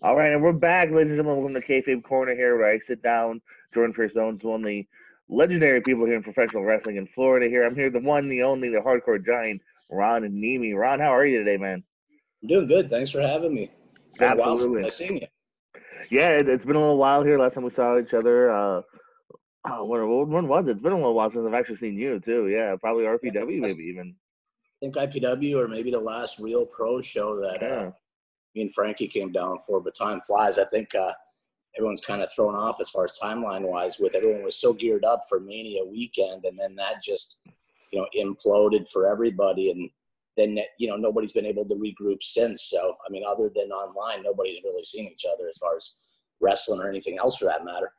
All right, and we're back, ladies and gentlemen. Welcome to Kayfabe Corner here, where I sit down. Jordan Pierce-Owens, one of the legendary people here in professional wrestling in Florida. Here, I'm here, the one, the only, the hardcore giant, Ron and Nemi. Ron, how are you today, man? I'm doing good. Thanks for having me. It's been Absolutely. I've seen you. Yeah, it, has been a little while here. Last time we saw each other, uh, oh, when, when was it? It's been a little while since I've actually seen you too. Yeah, probably RPW, yeah, maybe even. I think IPW or maybe the last real pro show that uh, yeah. uh, me and Frankie came down for. But time flies. I think uh, everyone's kind of thrown off as far as timeline wise. With everyone was so geared up for Mania weekend, and then that just you know imploded for everybody, and then you know nobody's been able to regroup since. So I mean, other than online, nobody's really seen each other as far as wrestling or anything else for that matter.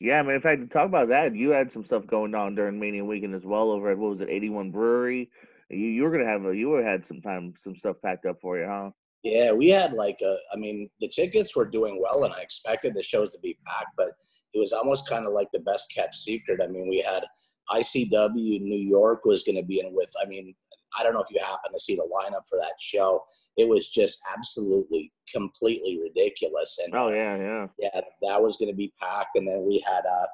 Yeah, I mean, in fact, to talk about that, you had some stuff going on during Mania weekend as well over at what was it, eighty one Brewery. You you were gonna have a you had some time some stuff packed up for you, huh? Yeah, we had like a, I mean, the tickets were doing well, and I expected the shows to be packed, but it was almost kind of like the best kept secret. I mean, we had ICW New York was going to be in with, I mean, I don't know if you happen to see the lineup for that show. It was just absolutely, completely ridiculous. And oh yeah, yeah, yeah, that was going to be packed. And then we had uh,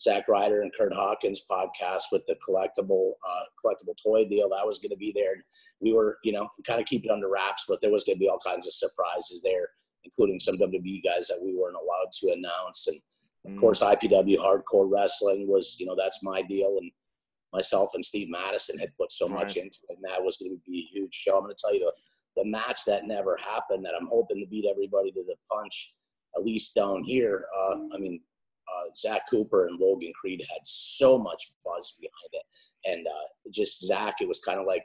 Zack Ryder and Kurt Hawkins podcast with the collectible uh, collectible toy deal that was going to be there. And we were, you know, kind of keep it under wraps, but there was going to be all kinds of surprises there, including some WWE guys that we weren't allowed to announce. And of mm. course, IPW Hardcore Wrestling was, you know, that's my deal. And myself and Steve Madison had put so much into it, and that was going to be a huge show. I'm going to tell you the, the match that never happened that I'm hoping to beat everybody to the punch, at least down here. Uh, I mean, uh, Zach Cooper and Logan Creed had so much buzz behind it, and uh, just Zach, it was kind of like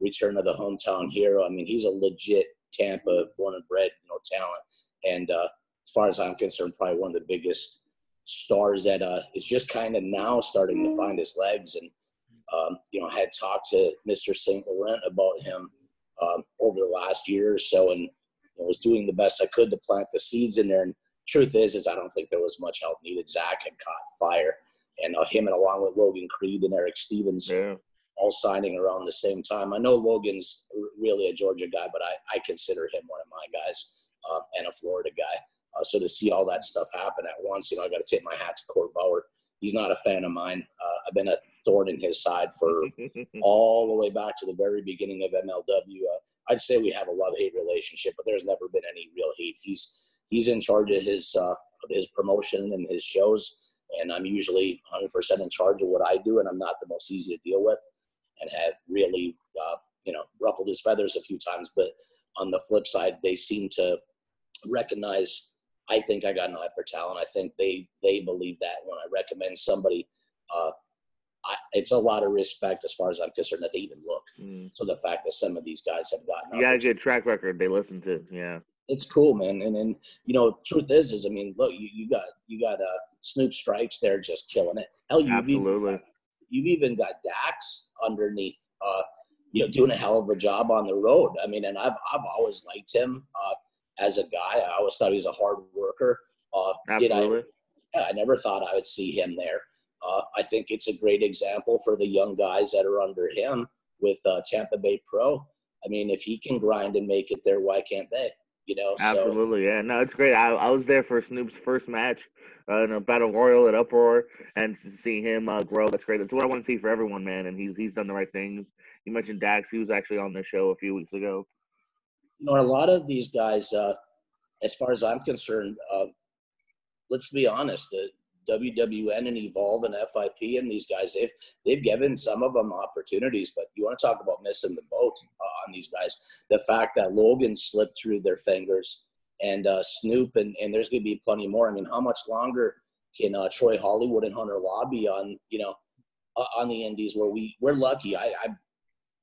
return of the hometown hero. I mean, he's a legit Tampa born and bred, you know, talent, and uh, as far as I'm concerned, probably one of the biggest stars that uh, is just kind of now starting to find his legs. And um, you know, had talked to Mr. St. Laurent about him um, over the last year or so, and you know, was doing the best I could to plant the seeds in there. And truth is, is I don't think there was much help needed. Zach had caught fire, and uh, him and along with Logan Creed and Eric Stevens, yeah. all signing around the same time. I know Logan's really a Georgia guy, but I, I consider him one of my guys uh, and a Florida guy. Uh, so to see all that stuff happen at once, you know, I got to tip my hat to Court Bauer. He's not a fan of mine. Uh, I've been a thorn in his side for all the way back to the very beginning of MLW. Uh, I'd say we have a love hate relationship, but there's never been any real hate. He's he's in charge of his uh, of his promotion and his shows, and I'm usually 100% in charge of what I do, and I'm not the most easy to deal with, and have really uh, you know ruffled his feathers a few times. But on the flip side, they seem to recognize. I think I got an eye for talent. I think they they believe that when I recommend somebody, uh, I, it's a lot of respect as far as I'm concerned that they even look. Mm. So the fact that some of these guys have gotten, you got a good track record. They listen to, yeah it's cool, man. And then you know, truth is, is I mean, look, you, you got you got uh, Snoop Strikes there just killing it. Hell, you've Absolutely. Even, you've even got Dax underneath, uh, you know, doing a hell of a job on the road. I mean, and I've I've always liked him uh, as a guy. I always thought he was a hard worker. Uh, Absolutely. I, yeah, I never thought I would see him there. Uh, I think it's a great example for the young guys that are under him with uh, Tampa Bay Pro. I mean, if he can grind and make it there, why can't they? You know. Absolutely, so. yeah. No, it's great. I, I was there for Snoop's first match uh, in a battle royal at Uproar, and to see him uh, grow, that's great. That's what I want to see for everyone, man. And he's he's done the right things. You mentioned Dax; he was actually on the show a few weeks ago. You know, a lot of these guys, uh, as far as I'm concerned, uh, let's be honest. WWN and Evolve and FIP and these guys, they've they've given some of them opportunities, but you want to talk about missing the boat uh, on these guys. The fact that Logan slipped through their fingers and uh, Snoop and, and there's going to be plenty more. I mean, how much longer can uh, Troy Hollywood and Hunter Lobby on you know on the Indies where we we're lucky. I, I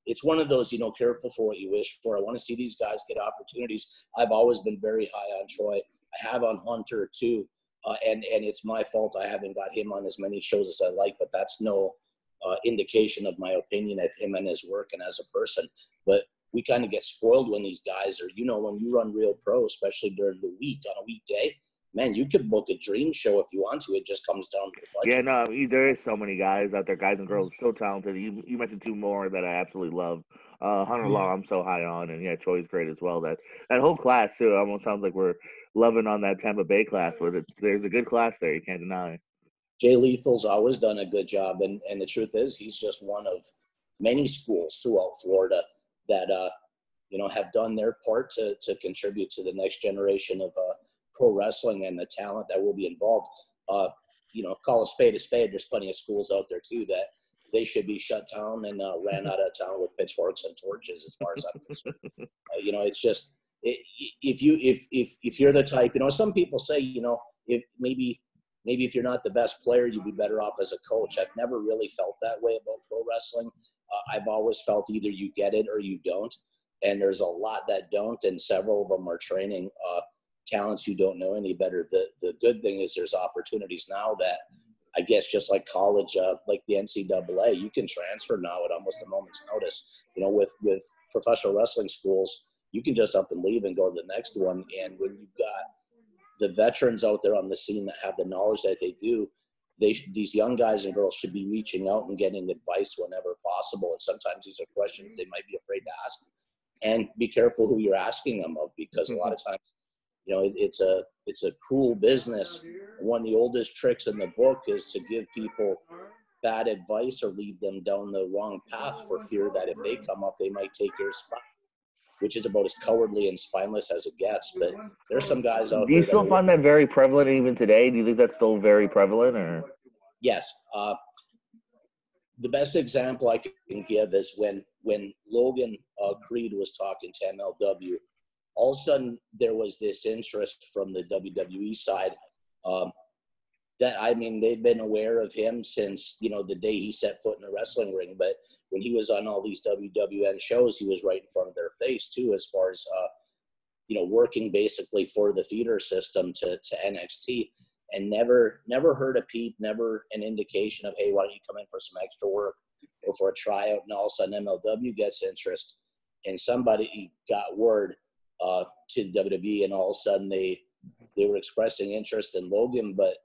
it's one of those you know careful for what you wish for. I want to see these guys get opportunities. I've always been very high on Troy. I have on Hunter too uh, and and it's my fault I haven't got him on as many shows as I like, but that's no uh, indication of my opinion of him and his work and as a person. But we kind of get spoiled when these guys are, you know, when you run real pro, especially during the week on a weekday. Man, you could book a dream show if you want to. It just comes down to the budget. Yeah, no, there is so many guys out there, guys and girls, so talented. You you mentioned two more that I absolutely love. Uh, Hunter Long, I'm so high on, and yeah, Troy's great as well. That that whole class too almost sounds like we're loving on that Tampa Bay class, but there's a good class there. You can't deny. It. Jay Lethal's always done a good job, and and the truth is, he's just one of many schools throughout Florida that uh, you know have done their part to to contribute to the next generation of uh, pro wrestling and the talent that will be involved. Uh, you know, call a spade a spade. There's plenty of schools out there too that they should be shut down and uh, ran out of town with pitchforks and torches. As far as I'm concerned, uh, you know, it's just if you if if if you're the type, you know, some people say, you know, if maybe maybe if you're not the best player, you'd be better off as a coach. I've never really felt that way about pro wrestling. Uh, I've always felt either you get it or you don't, and there's a lot that don't, and several of them are training uh, talents you don't know any better. The the good thing is there's opportunities now that I guess just like college, uh, like the NCAA, you can transfer now at almost a moment's notice. You know, with with professional wrestling schools, you can just up and leave and go to the next one. And when you've got the veterans out there on the scene that have the knowledge that they do, they these young guys and girls should be reaching out and getting advice whenever possible. And sometimes these are questions they might be afraid to ask. And be careful who you're asking them of because a lot of times you know, it, it's a it's a cruel business. One of the oldest tricks in the book is to give people bad advice or lead them down the wrong path for fear that if they come up, they might take your spot, which is about as cowardly and spineless as it gets. But there's some guys out. There. Do you still find that very prevalent even today? Do you think that's still very prevalent, or? Yes. Uh, the best example I can give is when when Logan uh, Creed was talking to MLW all of a sudden there was this interest from the WWE side. Um, that I mean, they've been aware of him since you know the day he set foot in the wrestling ring. But when he was on all these WWN shows, he was right in front of their face too, as far as uh, you know, working basically for the feeder system to to NXT. And never, never heard a peep, never an indication of, hey, why don't you come in for some extra work or for a tryout? And all of a sudden, MLW gets interest, and somebody got word uh, to the WWE, and all of a sudden they they were expressing interest in Logan, but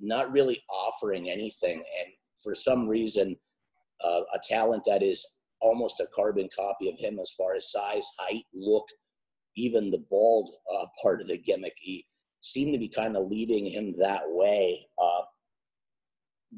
not really offering anything. And for some reason, uh, a talent that is almost a carbon copy of him as far as size, height, look, even the bald uh, part of the gimmick, he seemed to be kind of leading him that way. Uh,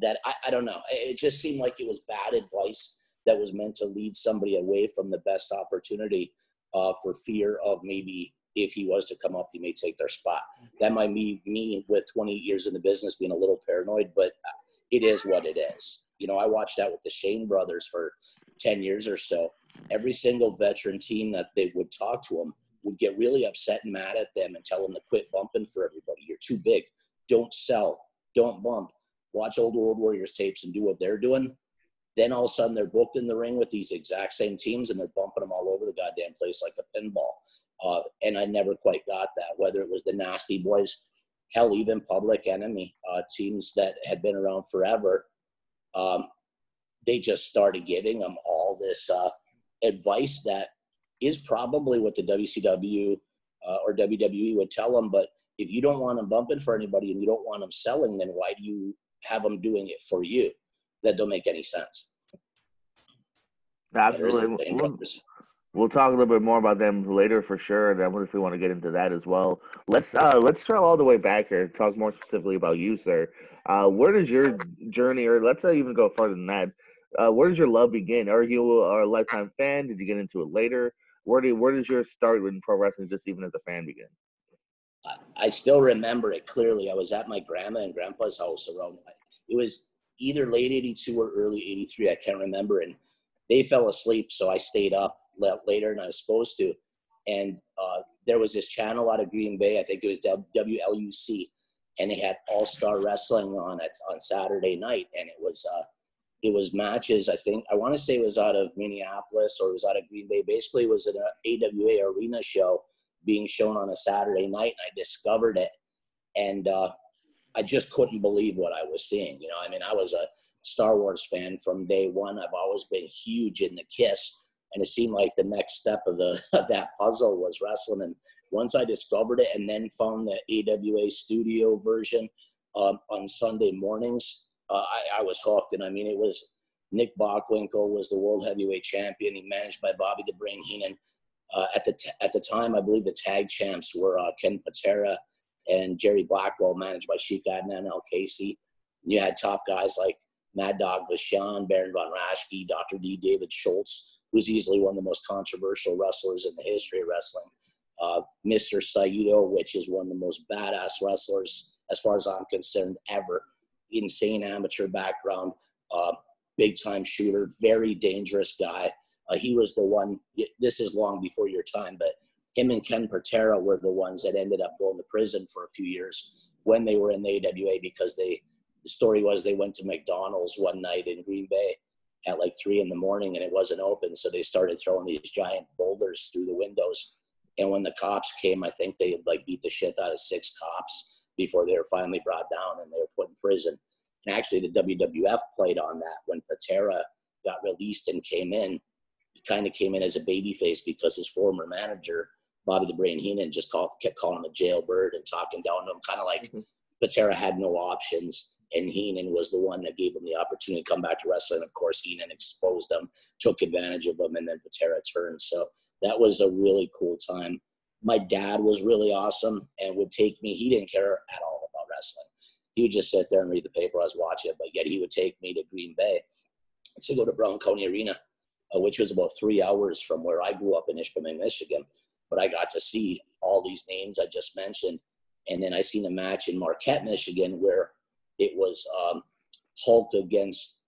that I, I don't know. It just seemed like it was bad advice that was meant to lead somebody away from the best opportunity uh, for fear of maybe if he was to come up, he may take their spot. Mm-hmm. That might be me with 20 years in the business being a little paranoid, but uh, it is what it is. You know, I watched that with the Shane brothers for 10 years or so. Every single veteran team that they would talk to them would get really upset and mad at them and tell them to quit bumping for everybody. You're too big. Don't sell. Don't bump. Watch old Road Warriors tapes and do what they're doing. Then all of a sudden they're booked in the ring with these exact same teams and they're bumping them all over the goddamn place like a pinball. Uh, and I never quite got that, whether it was the Nasty Boys, hell, even Public Enemy, uh, teams that had been around forever. Um, they just started giving them all this uh, advice that is probably what the WCW uh, or WWE would tell them. But if you don't want them bumping for anybody and you don't want them selling, then why do you have them doing it for you? that don't make any sense. Absolutely. We'll, talk a little bit more about them later for sure. And I wonder if we want to get into that as well. Let's uh let's trail all the way back here talk more specifically about you, sir. Uh, where does your journey, or let's not even go further than that. Uh, where does your love begin? Are you a lifetime fan? Did you get into it later? Where do where does your start in pro wrestling, just even as a fan, begin? I still remember it clearly. I was at my grandma and grandpa's house around. It was either late 82 or early 83 i can't remember and they fell asleep so i stayed up later than i was supposed to and uh, there was this channel out of green bay i think it was wluc and they had all star wrestling on on saturday night and it was uh, it was matches i think i want to say it was out of minneapolis or it was out of green bay basically it was an awa arena show being shown on a saturday night and i discovered it and uh, I just couldn't believe what I was seeing. You know, I mean, I was a Star Wars fan from day one. I've always been huge in the Kiss, and it seemed like the next step of the of that puzzle was wrestling. And once I discovered it, and then found the AWA studio version um, on Sunday mornings, uh, I, I was hooked. And I mean, it was Nick Bockwinkel was the world heavyweight champion. He managed by Bobby the Brain Heenan. Uh, at the t- at the time, I believe the tag champs were uh, Ken Patera and Jerry Blackwell, managed by Sheik Adnan Al-Kaissie. You had top guys like Mad Dog Vachon, Baron von Raschke, Dr. D. David Schultz, who's easily one of the most controversial wrestlers in the history of wrestling. Uh, Mr. Saito, which is one of the most badass wrestlers, as far as I'm concerned, ever. Insane amateur background, uh, big time shooter, very dangerous guy. Uh, he was the one, this is long before your time, but him and Ken Patera were the ones that ended up going to prison for a few years when they were in the AWA because they, the story was they went to McDonald's one night in Green Bay at like three in the morning and it wasn't open. So they started throwing these giant boulders through the windows. And when the cops came, I think they like beat the shit out of six cops before they were finally brought down and they were put in prison. And actually, the WWF played on that when Patera got released and came in. He kind of came in as a babyface because his former manager, Bobby the Brain Heenan, just called, kept calling him a jailbird and talking down to him, kind of like mm-hmm. Patera had no options. And Heenan was the one that gave him the opportunity to come back to wrestling. Of course, Heenan exposed him, took advantage of him, and then Patera turned. So that was a really cool time. My dad was really awesome and would take me. He didn't care at all about wrestling he would just sit there and read the paper. I was watching it, but yet he would take me to Green Bay to go to Brown County Arena, uh, which was about three hours from where I grew up in Ishpeming, Michigan. But I got to see all these names I just mentioned. And then I seen a match in Marquette, Michigan, where it was um, Hulk against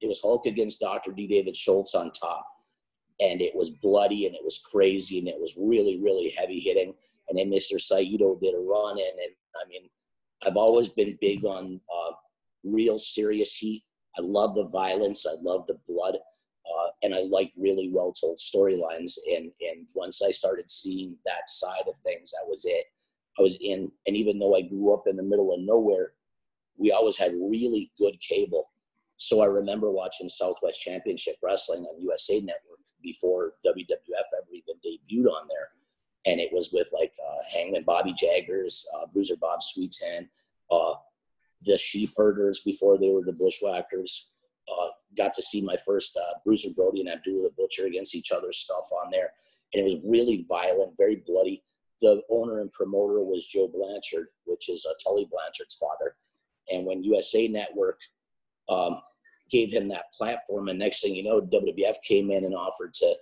it was Hulk against Dr. D. David Schultz on top. And it was bloody and it was crazy and it was really, really heavy hitting. And then Mr. Saito did a run in. And I mean, I've always been big on uh, real serious heat. I love the violence. I love the blood. Uh, and I like really well told storylines. And, and once I started seeing that side of things, that was it. I was in. And even though I grew up in the middle of nowhere, we always had really good cable. So I remember watching Southwest Championship Wrestling on USA Network before WWF ever even debuted on there and it was with like uh, Hangman Bobby Jaggers, uh, Bruiser Bob Sweetan, uh, the Sheep Herders before they were the Bushwhackers. Uh, got to see my first uh, Bruiser Brody and Abdullah the Butcher against each other's stuff on there, and it was really violent, very bloody. The owner and promoter was Joe Blanchard, which is uh, Tully Blanchard's father. And when USA Network um, gave him that platform, and next thing you know, WWF came in and offered to,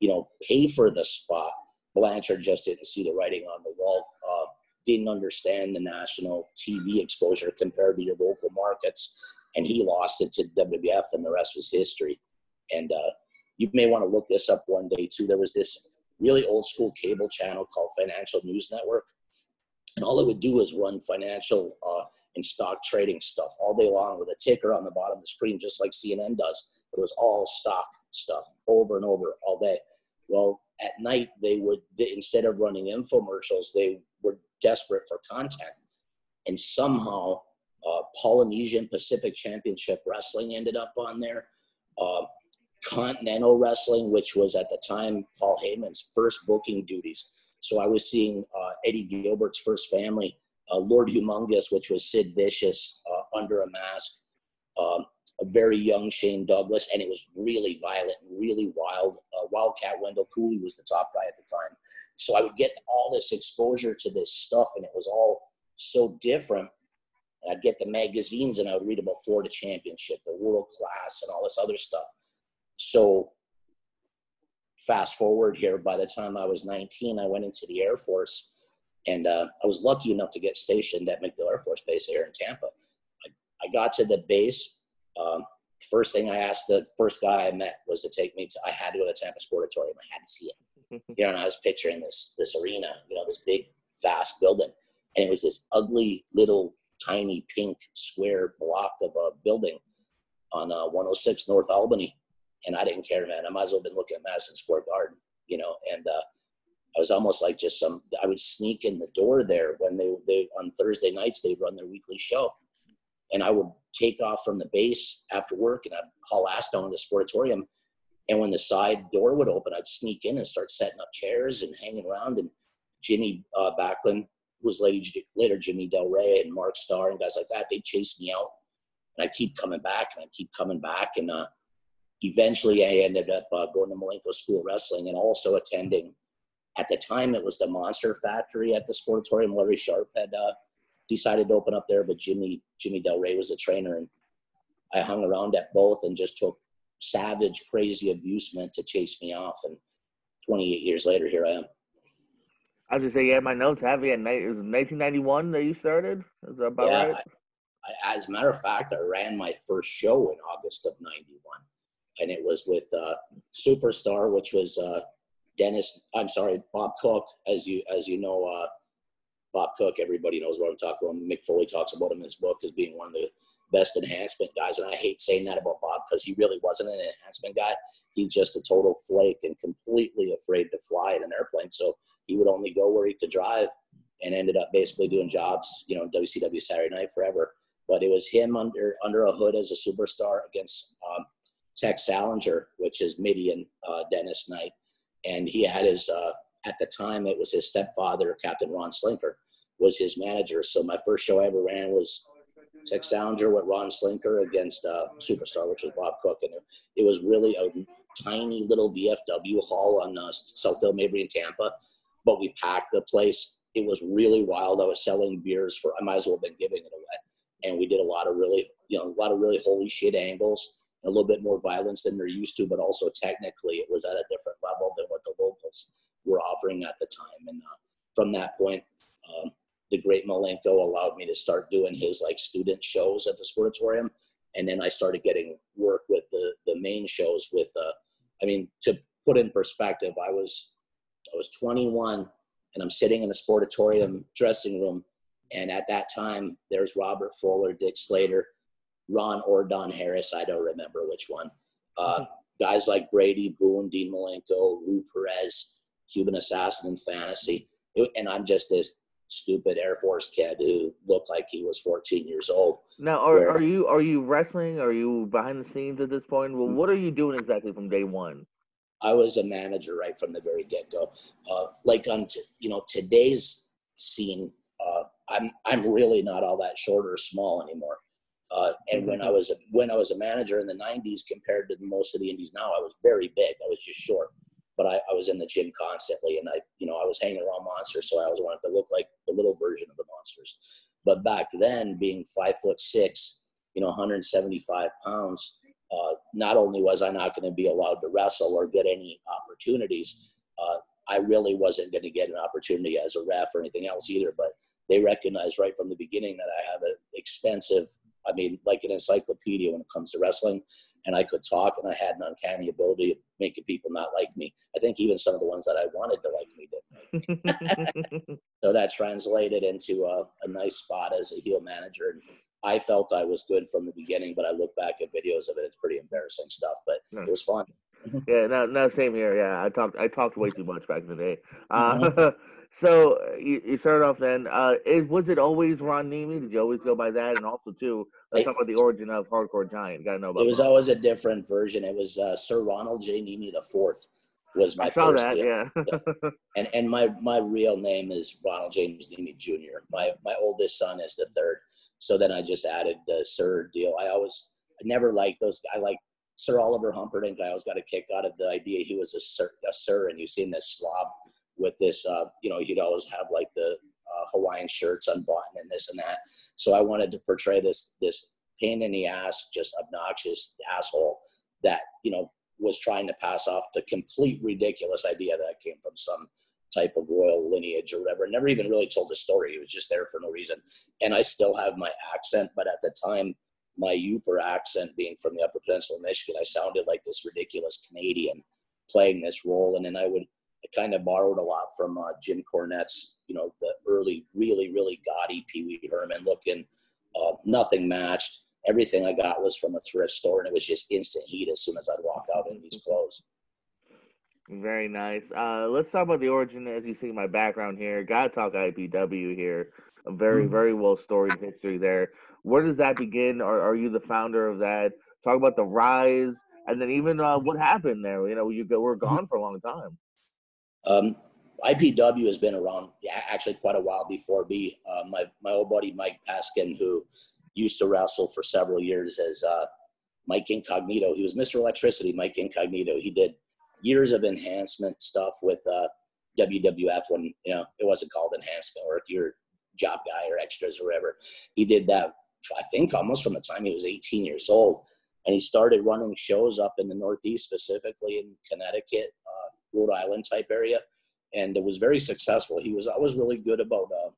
you know, pay for the spot Blanchard just didn't see the writing on the wall. Uh, didn't understand the national TV exposure compared to your local markets, and he lost it to WWF, and the rest was history. And uh, you may want to look this up one day too. There was this really old school cable channel called Financial News Network, and all it would do was run financial uh, and stock trading stuff all day long with a ticker on the bottom of the screen, just like CNN does. It was all stock stuff over and over all day. Well, at night they would instead of running infomercials they were desperate for content and somehow uh, polynesian pacific championship wrestling ended up on there uh, continental wrestling which was at the time paul heyman's first booking duties so i was seeing uh, eddie gilbert's first family uh, lord humongous which was sid vicious uh, under a mask um, a very young Shane Douglas, and it was really violent and really wild. Uh, Wildcat Wendell Cooley was the top guy at the time. So I would get all this exposure to this stuff, and it was all so different. And I'd get the magazines, and I would read about Florida Championship, the World Class, and all this other stuff. So fast forward here, by the time I was 19, I went into the Air Force, and uh, I was lucky enough to get stationed at MacDill Air Force Base here in Tampa. I, I got to the base um, first thing I asked the first guy I met was to take me to. I had to go to the Tampa Sportatorium. I had to see it. you know, and I was picturing this this arena. You know, this big, vast building, and it was this ugly little tiny pink square block of a building on uh, 106 North Albany. And I didn't care, man. I might as well have been looking at Madison Square Garden, you know. And uh, I was almost like just some. I would sneak in the door there when they they on Thursday nights they'd run their weekly show, and I would take off from the base after work and I'd haul ass down to the sportatorium. And when the side door would open, I'd sneak in and start setting up chairs and hanging around. And Jimmy uh, Backlund was later, later Jimmy Del Rey and Mark Starr and guys like that. They chased me out. And I'd keep coming back and I'd keep coming back. And uh, eventually, I ended up uh, going to Malenko School Wrestling and also attending. At the time, it was the Monster Factory at the Sportatorium. Larry Sharpe had uh, decided to open up there, but Jimmy Jimmy Del Rey was the trainer, and I hung around at both and just took savage, crazy abusement to chase me off. And 28 years later, here I am. I was just say, yeah, my notes have you. It was 1991 that you started. Is that about yeah, right? I, I, as a matter of fact, I ran my first show in August of '91, and it was with uh, Superstar, which was uh, Dennis. I'm sorry, Bob Cook. As you as you know, uh, Bob Cook. Everybody knows what I'm talking about. Mick Foley talks about him in his book as being one of the best enhancement guys. And I hate saying that about Bob because he really wasn't an enhancement guy. He's just a total flake and completely afraid to fly in an airplane. So he would only go where he could drive and ended up basically doing jobs, you know, WCW Saturday night forever. But it was him under under a hood as a superstar against um, Tex Salinger, which is Mideon uh, Dennis Knight. And he had his, uh, at the time, it was his stepfather, Captain Ron Slinker, was his manager. So my first show I ever ran was Tex Salinger with Ron Slinker against uh, Superstar, which was Bob Cook, and it, was really a tiny little VFW hall on uh, Southdale Mabry in Tampa, but we packed the place. It was really wild. I was selling beers for. I might as well have been giving it away, and we did a lot of really, you know, a lot of really holy shit angles. A little bit more violence than they're used to, but also technically it was at a different level than what the locals were offering at the time. And uh, from that point, um, the great Malenko allowed me to start doing his like student shows at the sportatorium. And then I started getting work with the, the main shows with, uh, I mean, to put in perspective, I was, I was 21 and I'm sitting in the sportatorium dressing room. And at that time, there's Robert Fuller, Dick Slater, Ron or Don Harris. I don't remember which one. Uh, guys like Brady Boone, Dean Malenko, Lou Perez, Cuban Assassin, and Fantasy. It, and I'm just this stupid Air Force kid who looked like he was 14 years old. Now, are, where, are you are you wrestling? Are you behind the scenes at this point? Well, what are you doing exactly from day one? I was a manager right from the very get go. Uh, like on t- you know today's scene, uh, I'm I'm really not all that short or small anymore. Uh, and when I mm-hmm. was a, when I was a manager in the '90s, compared to most of the indies now, I was very big. I was just short but I, I was in the gym constantly and I, you know, I was hanging around monsters. So I always wanted to look like the little version of the monsters. But back then being five foot six, you know, 175 pounds, uh, not only was I not going to be allowed to wrestle or get any opportunities, uh, I really wasn't going to get an opportunity as a ref or anything else either. But they recognized right from the beginning that I have an extensive, I mean, like an encyclopedia when it comes to wrestling and I could talk and I had an uncanny ability of making people not like me. I think even some of the ones that I wanted to like me didn't. Like so that translated into a, a, nice spot as a heel manager. And I felt I was good from the beginning, but I look back at videos of it, it's pretty embarrassing stuff, but no. it was fun. yeah, no, no, same here. Yeah, I talked, I talked way too much back in the day. Uh, mm-hmm. so you, you started off then. Uh, is, was it always Ron Niemi? Did you always go by that? And also, too, let's talk about the origin of Hardcore Giant. Got to know about. It was Ron. always a different version. It was uh, Sir Ronald J. Niemi the fourth. Was my I saw first that, yeah. yeah. And and my my real name is Ronald James Niemi Jr. My my oldest son is the third. So then I just added the Sir deal. I always I never liked those. I like Sir Oliver Humperdinck. I always got a kick out of the idea he was a sir, a sir and you've seen this slob with this, uh, you know, he'd always have like the uh, Hawaiian shirts unbuttoned and this and that. So I wanted to portray this this pain in the ass, just obnoxious asshole that you know was trying to pass off the complete ridiculous idea that I came from some type of royal lineage or whatever. Never even really told the story. He was just there for no reason. And I still have my accent, but at the time, my Yooper accent being from the Upper Peninsula of Michigan, I sounded like this ridiculous Canadian playing this role. And then I would I kind of borrowed a lot from uh, Jim Cornette's, you know, the early, really, really gaudy Pee Wee Herman looking, uh, nothing matched. Everything I got was from a thrift store, and it was just instant heat as soon as I'd walk out in these clothes. Very nice. Uh, let's talk about the origin. As you see, my background here. Gotta talk IPW here. A very, mm-hmm. very well storied history there. Where does that begin? Are, are you the founder of that? Talk about the rise, and then even uh, what happened there. You know, you go, we're gone for a long time. Um, IPW has been around actually quite a while before me. Uh, my my old buddy Mike Peskin, who used to wrestle for several years as uh, Mike Incognito. He was Mr. Electricity, Mike Incognito. He did years of enhancement stuff with uh, WWF when you know it wasn't called enhancement work. Your job guy or extras or whatever. He did that. I think almost from the time he was 18 years old, and he started running shows up in the Northeast, specifically in Connecticut, Rhode Island type area, and it was very successful. He was always really good about uh,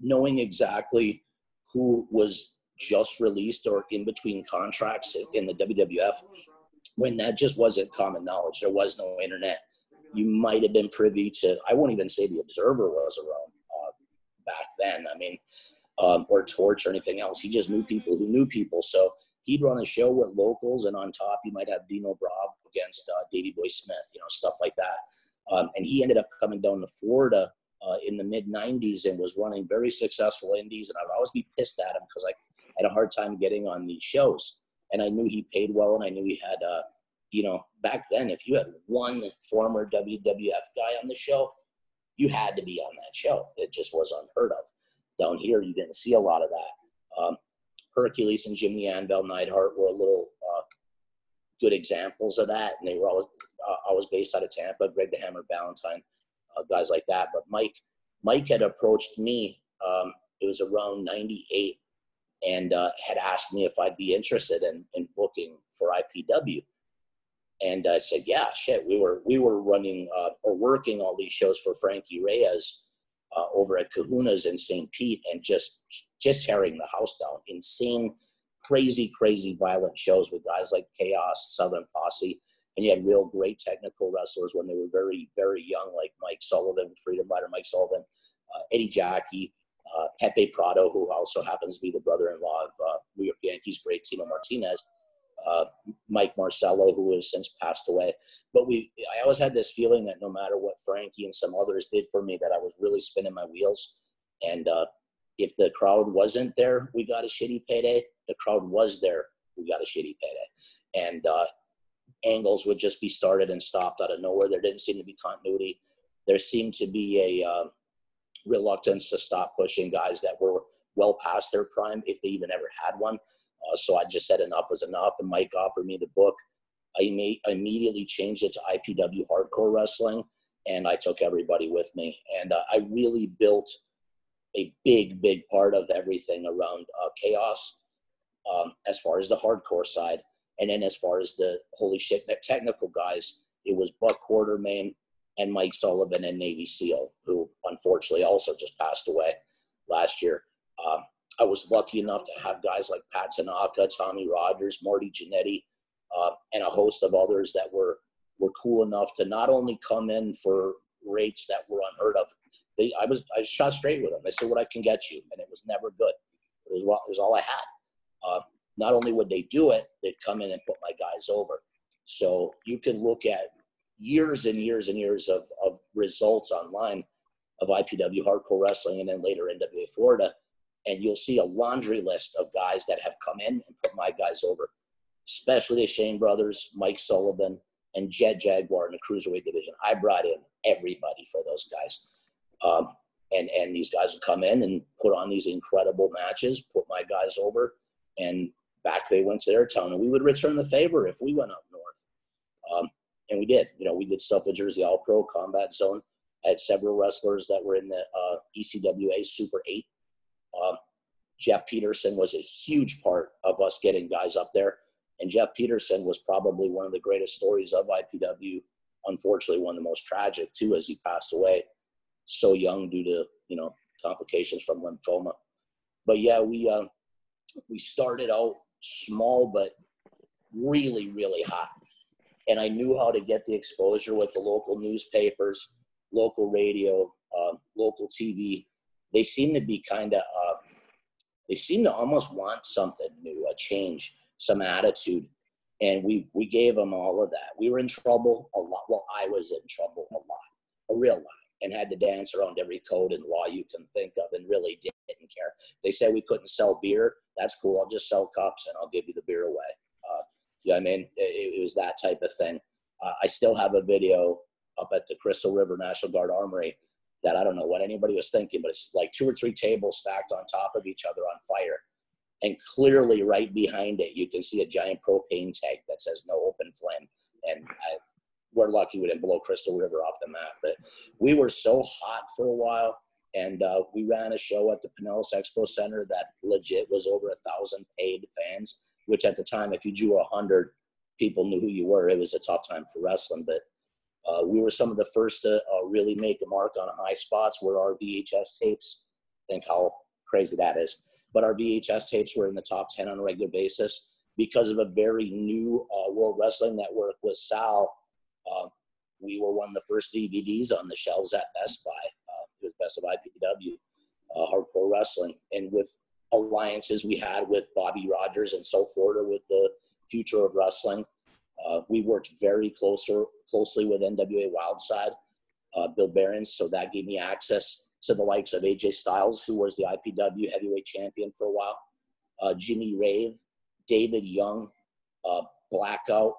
knowing exactly who was just released or in between contracts in the WWF when that just wasn't common knowledge. There was no internet. You might have been privy to, I won't even say the Observer was around uh, back then. I mean, um, or Torch or anything else. He just knew people who knew people. So he'd run a show with locals, and on top, you might have Dino Bravo against uh, Davey Boy Smith, you know, stuff like that. Um, and he ended up coming down to Florida uh, in the mid 90s and was running very successful indies. And I'd always be pissed at him because I had a hard time getting on these shows. And I knew he paid well and I knew he had, uh, you know, back then, if you had one former WWF guy on the show, you had to be on that show. It just was unheard of. Down here, you didn't see a lot of that. Um, Hercules and Jimmy Anvil Neidhart were a little uh, good examples of that, and they were always uh, always based out of Tampa. Greg the Hammer Valentine uh, guys like that. But Mike, Mike had approached me. Um, it was around '98, and uh, had asked me if I'd be interested in, in booking for IPW. And I said, "Yeah, shit." We were we were running uh, or working all these shows for Frankie Reyes uh, over at Kahuna's in St. Pete, and just just tearing the house down. Insane, crazy, crazy, violent shows with guys like Chaos, Southern Posse, and you had real great technical wrestlers when they were very, very young, like Mike Sullivan, Freedom Rider Mike Sullivan, uh, Eddie Jackie, uh, Pepe Prado, who also happens to be the brother-in-law of uh, New York Yankees great Tino Martinez, uh, Mike Marcello, who has since passed away. But we, I always had this feeling that no matter what Frankie and some others did for me, that I was really spinning my wheels. And uh, if the crowd wasn't there, we got a shitty payday. The crowd was there, we got a shitty payday. And uh, angles would just be started and stopped out of nowhere. There didn't seem to be continuity. There seemed to be a uh, reluctance to stop pushing guys that were well past their prime, if they even ever had one. Uh, so I just said enough was enough, and Mike offered me the book. I, I immediately changed it to IPW Hardcore Wrestling, and I took everybody with me. And uh, I really built a big, big part of everything around uh, chaos um, as far as the hardcore side. And then as far as the holy shit technical guys, it was Buck Quartermain and Mike Sullivan and Navy SEAL, who unfortunately also just passed away last year. Um, I was lucky enough to have guys like Pat Tanaka, Tommy Rogers, Marty Jannetty, uh, and a host of others that were were cool enough to not only come in for rates that were unheard of. They, I was I shot straight with them. I said what I can get you, and it was never good. It was, it was all I had. Uh, not only would they do it, they'd come in and put my guys over. So you can look at years and years and years of, of results online of IPW hardcore wrestling and then later NWA Florida. And you'll see a laundry list of guys that have come in and put my guys over, especially the Shane brothers, Mike Sullivan, and Jet Jaguar in the cruiserweight division. I brought in everybody for those guys. Um, and, and these guys would come in and put on these incredible matches, put my guys over, and back they went to their town, and we would return the favor if we went up north. Um, and we did. You know, we did stuff with Jersey All Pro Combat Zone. I had several wrestlers that were in the uh, ECWA Super 8. Um, Jeff Peterson was a huge part of us getting guys up there. And Jeff Peterson was probably one of the greatest stories of IPW. Unfortunately, one of the most tragic, too, as he passed away so young due to, you know, complications from lymphoma. But yeah, we, uh, we started out small but really really hot and i knew how to get the exposure with the local newspapers local radio um, local tv they seem to be kind of uh, they seem to almost want something new a change some attitude and we we gave them all of that we were in trouble a lot well i was in trouble a lot a real lot and had to dance around every code and law you can think of and really didn't care. They said we couldn't sell beer. That's cool. I'll just sell cups and I'll give you the beer away. Uh, you know I mean? It, it, was that type of thing. Uh, I still have a video up at the Crystal River National Guard Armory that I don't know what anybody was thinking, but it's like two or three tables stacked on top of each other on fire. and clearly right behind it, you can see a giant propane tank that says no open flame. And I, we're lucky we didn't blow Crystal River off the map, but we were so hot for a while. And uh, we ran a show at the Pinellas Expo Center that legit was over a thousand paid fans, which at the time, if you drew a hundred, people knew who you were. It was a tough time for wrestling, but uh, we were some of the first to uh, really make a mark on high spots where our VHS tapes, think how crazy that is, but our VHS tapes were in the top 10 on a regular basis because of a very new uh, World Wrestling Network with Sal. Uh, we were one of the first DVDs on the shelves at Best Buy. Uh, it was Best of IPW, uh, Hardcore Wrestling. And with alliances we had with Bobby Rogers and so forth, with the future of wrestling, uh, we worked very closer closely with NWA Wildside, uh, Bill Behrens, so that gave me access to the likes of AJ Styles, who was the IPW heavyweight champion for a while, uh, Jimmy Rave, David Young, uh, Blackout,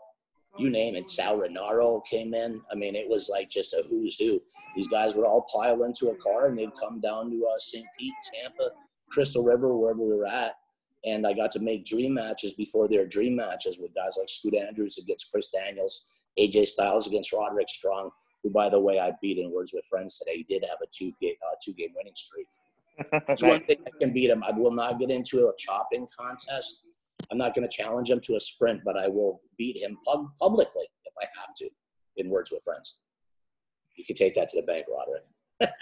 you name it. Sal Rinauro came in. I mean, it was like just a who's who. These guys would all pile into a car and they'd come down to uh, St. Pete, Tampa, Crystal River, wherever we were at, and I got to make dream matches before their dream matches with guys like Scoot Andrews against Chris Daniels, AJ Styles against Roderick Strong, who, by the way, I beat in Words with Friends today. He did have a two game uh, two game winning streak. That's one thing I can beat him. I will not get into a chopping contest. I'm not going to challenge him to a sprint, but I will beat him pub- publicly if I have to in Words with Friends. You can take that to the bank, Roderick.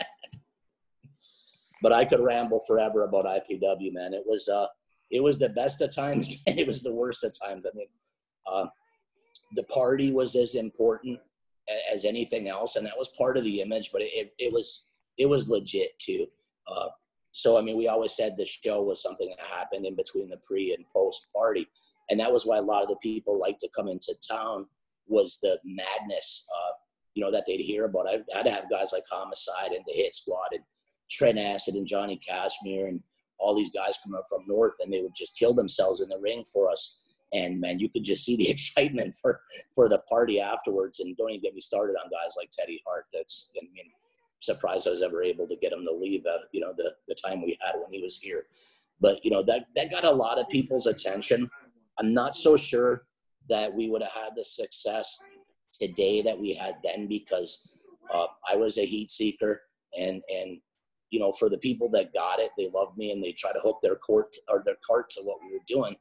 but I could ramble forever about IPW, man. It was uh, it was the best of times and it was the worst of times. I mean, uh, the party was as important as anything else, and that was part of the image. But it, it was it was legit too. Uh, so I mean, we always said the show was something that happened in between the pre and post party, and that was why a lot of the people like to come into town was the madness, uh, you know, that they'd hear about. I to have guys like Homicide and the Hit Squad and Trent Acid and Johnny Kashmere and all these guys come up from north and they would just kill themselves in the ring for us. And man, you could just see the excitement for for the party afterwards. And don't even get me started on guys like Teddy Hart. That's I mean, surprised I was ever able to get him to leave. Uh, you know, the the time we had when he was here. But you know that that got a lot of people's attention. I'm not so sure that we would have had the success today that we had then because uh, I was a heat seeker and and you know, for the people that got it, they loved me and they try to hook their court or their cart to what we were doing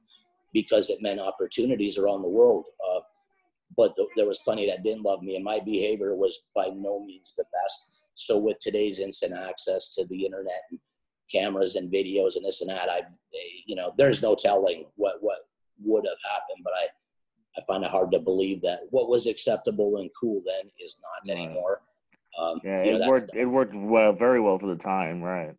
because it meant opportunities around the world. Uh, but the, there was plenty that didn't love me, and my behavior was by no means the best. So with today's instant access to the internet and cameras and videos and this and that, I, you know, there's no telling what what would have happened. But I, I find it hard to believe that what was acceptable and cool then is not anymore. Um, yeah, it know, worked. It worked well, very well for the time, right?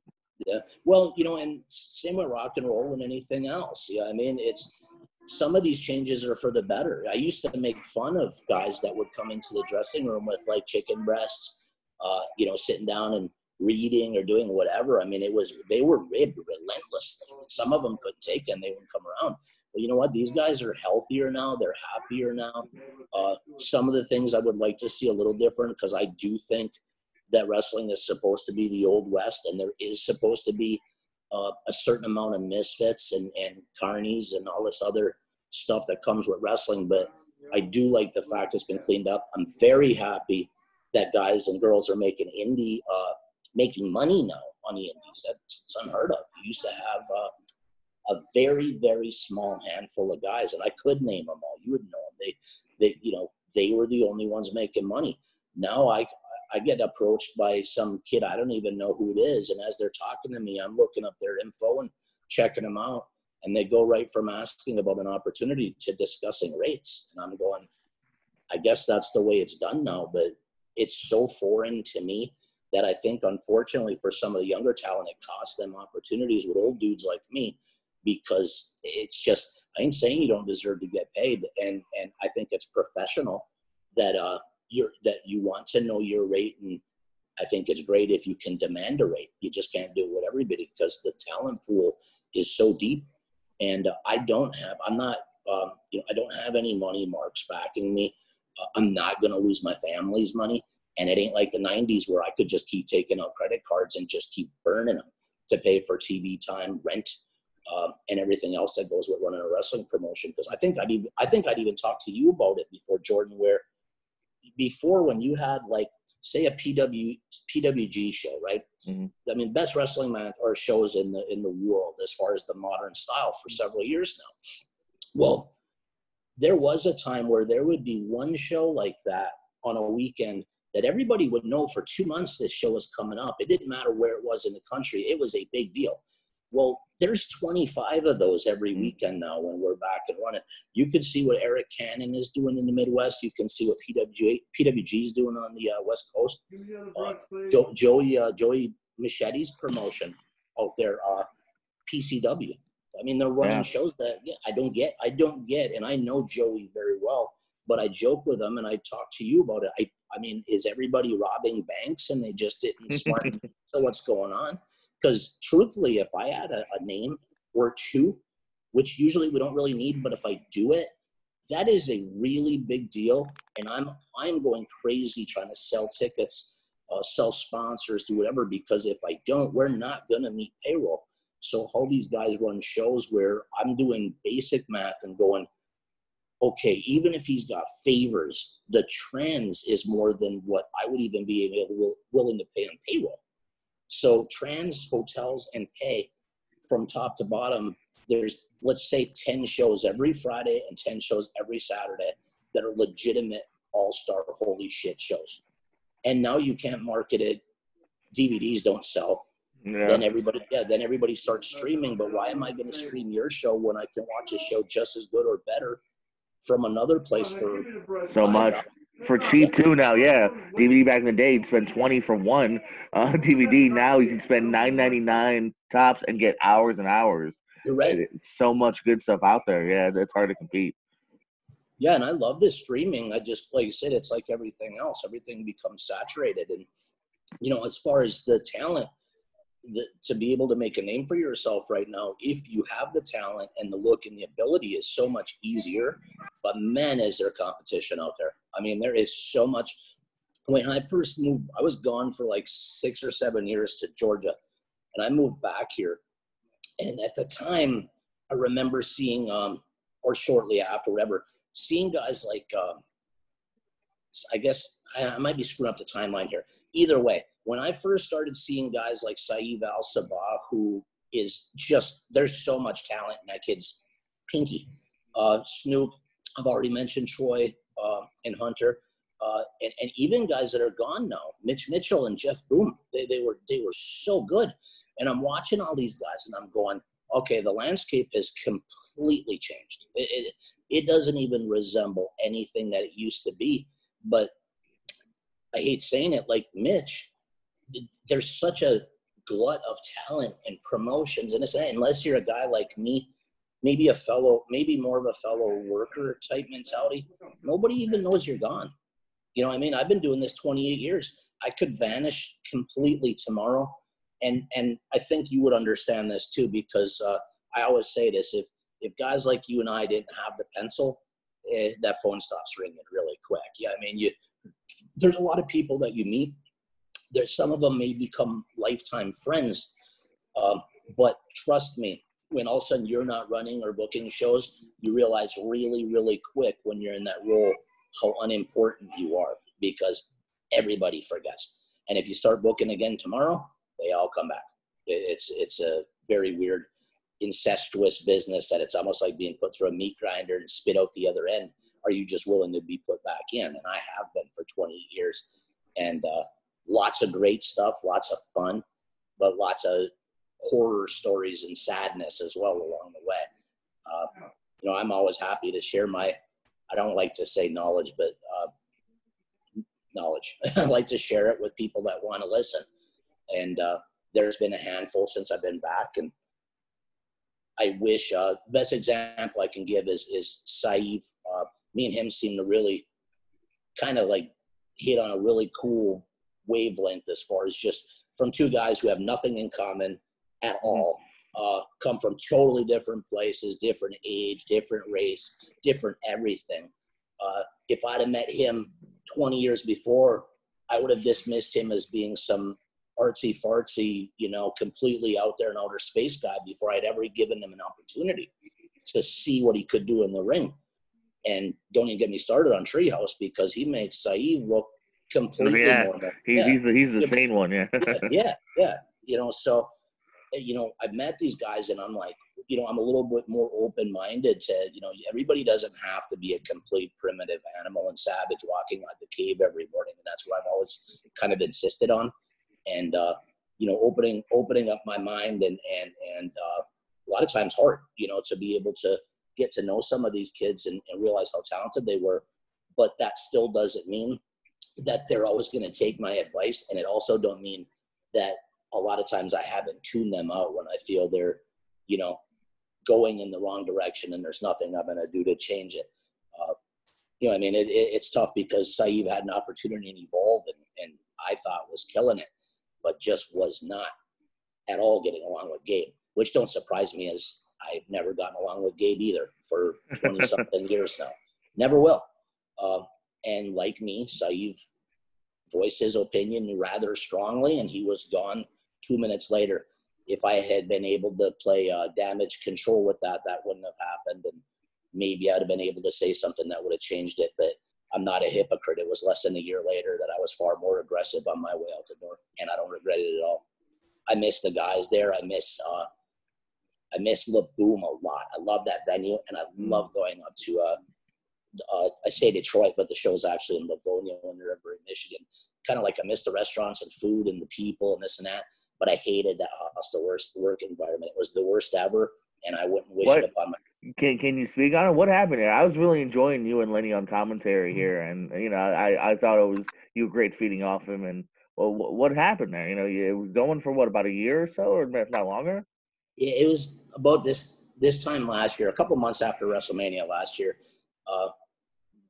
Yeah. Well, you know, and same with rock and roll and anything else. Yeah, I mean, it's some of these changes are for the better. I used to make fun of guys that would come into the dressing room with like chicken breasts, uh, you know, sitting down and reading or doing whatever. I mean, it was they were ribbed relentlessly. Some of them couldn't take and they wouldn't come around. But you know what? These guys are healthier now. They're happier now. Uh, some of the things I would like to see a little different because I do think that wrestling is supposed to be the old west, and there is supposed to be uh, a certain amount of misfits and and carnies and all this other stuff that comes with wrestling. But I do like the fact it's been cleaned up. I'm very happy that guys and girls are making indie, uh, making money now on the indies. That's unheard of. You used to have uh, a very very small handful of guys, and I could name them all. You would know them. They they you know they were the only ones making money. Now I I get approached by some kid I don't even know who it is, and as they're talking to me, I'm looking up their info and checking them out, and they go right from asking about an opportunity to discussing rates, and I'm going, I guess that's the way it's done now, but it's so foreign to me that I think, unfortunately, for some of the younger talent, it costs them opportunities with old dudes like me because it's just I ain't saying you don't deserve to get paid, and and I think it's professional that uh that you want to know your rate, and I think it's great if you can demand a rate. You just can't do it with everybody because the talent pool is so deep, and uh, I don't have I'm not um, you know I don't have any money marks backing me. Uh, I'm not going to lose my family's money, and it ain't like the '90s where I could just keep taking out credit cards and just keep burning them to pay for TV time, rent, um, and everything else that goes with running a wrestling promotion. Because I think I'd even I think I'd even talked to you about it before, Jordan. Where before when you had like say a PW PWG show, right? Mm-hmm. I mean, best wrestling man or shows in the in the world as far as the modern style for several years now. Well, there was a time where there would be one show like that on a weekend that everybody would know for two months this show was coming up. It didn't matter where it was in the country; it was a big deal. Well, there's 25 of those every mm. weekend now when we're back and running. You can see what Eric Cannon is doing in the Midwest. You can see what PWG, PWG is doing on the uh, West Coast. Uh, jo- Joey uh, Joey Machete's promotion out there, uh, PCW. I mean, they're running yeah. shows that yeah, I don't get. I don't get, and I know Joey very well. But I joke with them and I talk to you about it. I, I mean, is everybody robbing banks and they just didn't smart so what's going on? Because truthfully, if I had a, a name or two, which usually we don't really need, but if I do it, that is a really big deal. And I'm I'm going crazy trying to sell tickets, uh, sell sponsors, do whatever. Because if I don't, we're not gonna meet payroll. So all these guys run shows where I'm doing basic math and going, okay, even if he's got favors, the trans is more than what I would even be able, willing to pay on payroll. So trans hotels and pay from top to bottom, there's let's say 10 shows every Friday and 10 shows every Saturday that are legitimate all-star holy shit shows. And now you can't market it. DVDs don't sell. Yeah. Then everybody, yeah, then everybody starts streaming. But why am I going to stream your show when I can watch a show just as good or better from another place for so much? For cheap too now. Yeah, DVD back in the day, you'd spend twenty for one uh, DVD. Now you can spend nine ninety nine tops and get hours and hours. You're right. It's so much good stuff out there. Yeah, it's hard to compete. Yeah, and I love this streaming. I just like you said, it's like everything else. Everything becomes saturated, and you know, as far as the talent, the, to be able to make a name for yourself right now, if you have the talent and the look and the ability, is so much easier. But man, is there competition out there? I mean, there is so much. When I first moved, I was gone for like six or seven years to Georgia, and I moved back here. And at the time, I remember seeing, um, or shortly after, whatever, seeing guys like, um, I guess I, I might be screwing up the timeline here. Either way, when I first started seeing guys like Saeed Al Sabah, who is just there's so much talent in that kid's pinky. Uh, Snoop, I've already mentioned Troy uh, and Hunter, uh, and, and even guys that are gone now, Mitch Mitchell and Jeff Boom. They, they were they were so good, and I'm watching all these guys, and I'm going, okay, the landscape has completely changed. It, it, it doesn't even resemble anything that it used to be. But I hate saying it, like Mitch there's such a glut of talent and promotions and it's unless you're a guy like me maybe a fellow maybe more of a fellow worker type mentality nobody even knows you're gone. You know what i mean? I've been doing this 28 years. I could vanish completely tomorrow. And and i think you would understand this too because uh, i always say this if if guys like you and i didn't have the pencil eh, that phone stops ringing really quick. Yeah i mean? You there's a lot of people that you meet there's some of them may become lifetime friends. Um, but trust me, when all of a sudden you're not running or booking shows, you realize really, really quick when you're in that role how unimportant you are because everybody forgets. And if you start booking again tomorrow, they all come back. It's it's a very weird incestuous business that it's almost like being put through a meat grinder and spit out the other end. Are you just willing to be put back in? And I have been for 20 years. And uh, lots of great stuff, lots of fun, but lots of horror stories and sadness as well along the way. Uh, you know, I'm always happy to share my, I don't like to say knowledge, but uh, knowledge. I like to share it with people that want to listen. And uh, there's been a handful since I've been back. And I wish, uh, best example I can give is, is Saif. Uh, me and him seem to really kind of like hit on a really cool wavelength as far as just from two guys who have nothing in common at mm-hmm. all. Uh, come from totally different places, different age, different race, different everything. Uh, if I'd have met him 20 years before, I would have dismissed him as being some artsy fartsy, you know, completely out there in outer space guy before I'd ever given him an opportunity to see what he could do in the ring. And don't even get me started on Treehouse because he made Saeed look completely Yeah. He's Yeah. he's the, he's the Yeah. sane one, yeah. yeah, yeah. You know, so eh, you know, I've met these guys and I'm like, you know, I'm a little bit more open minded to, you know, everybody doesn't have to be a complete primitive animal and savage walking like the cave every morning. And that's what I've always kind of insisted on. And uh, you know, opening opening up my mind and and and uh, a lot of times hard, you know, to be able to get to know some of these kids and, and realize how talented they were. But that still doesn't mean that they're always going to take my advice, and it also don't mean that a lot of times I haven't tuned them out when I feel they're, you know, going in the wrong direction, and there's nothing I'm going to do to change it. Uh, you know, I mean, it, it, it's tough because Saeed had an opportunity to evolve, and, and I thought was killing it, but just was not at all getting along with Gabe, which don't surprise me as I've never gotten along with Gabe either for 20 something years now. Never will. Um, and like me, Saeed voiced his opinion rather strongly, and he was gone two minutes later. If I had been able to play uh, damage control with that, that wouldn't have happened, and maybe I'd have been able to say something that would have changed it. But I'm not a hypocrite. It was less than a year later that I was far more aggressive on my way out the door, and I don't regret it at all. I miss the guys there. I miss uh, I miss La Boom a lot. I love that venue, and I love going up to. Uh, uh, I say Detroit, but the show's actually in Livonia they're in Michigan. Kind of like I miss the restaurants and food and the people and this and that. But I hated that hostile worst work environment. It was the worst ever, and I wouldn't wish What? it upon my. Can Can you speak on it? What happened there? I was really enjoying you and Lenny on commentary here, and you know, I I thought it was you were great feeding off him. And well, what happened there? You know, it was going for what about a year or so, or if not longer? It it was about this this time last year, a couple months after WrestleMania last year. Uh,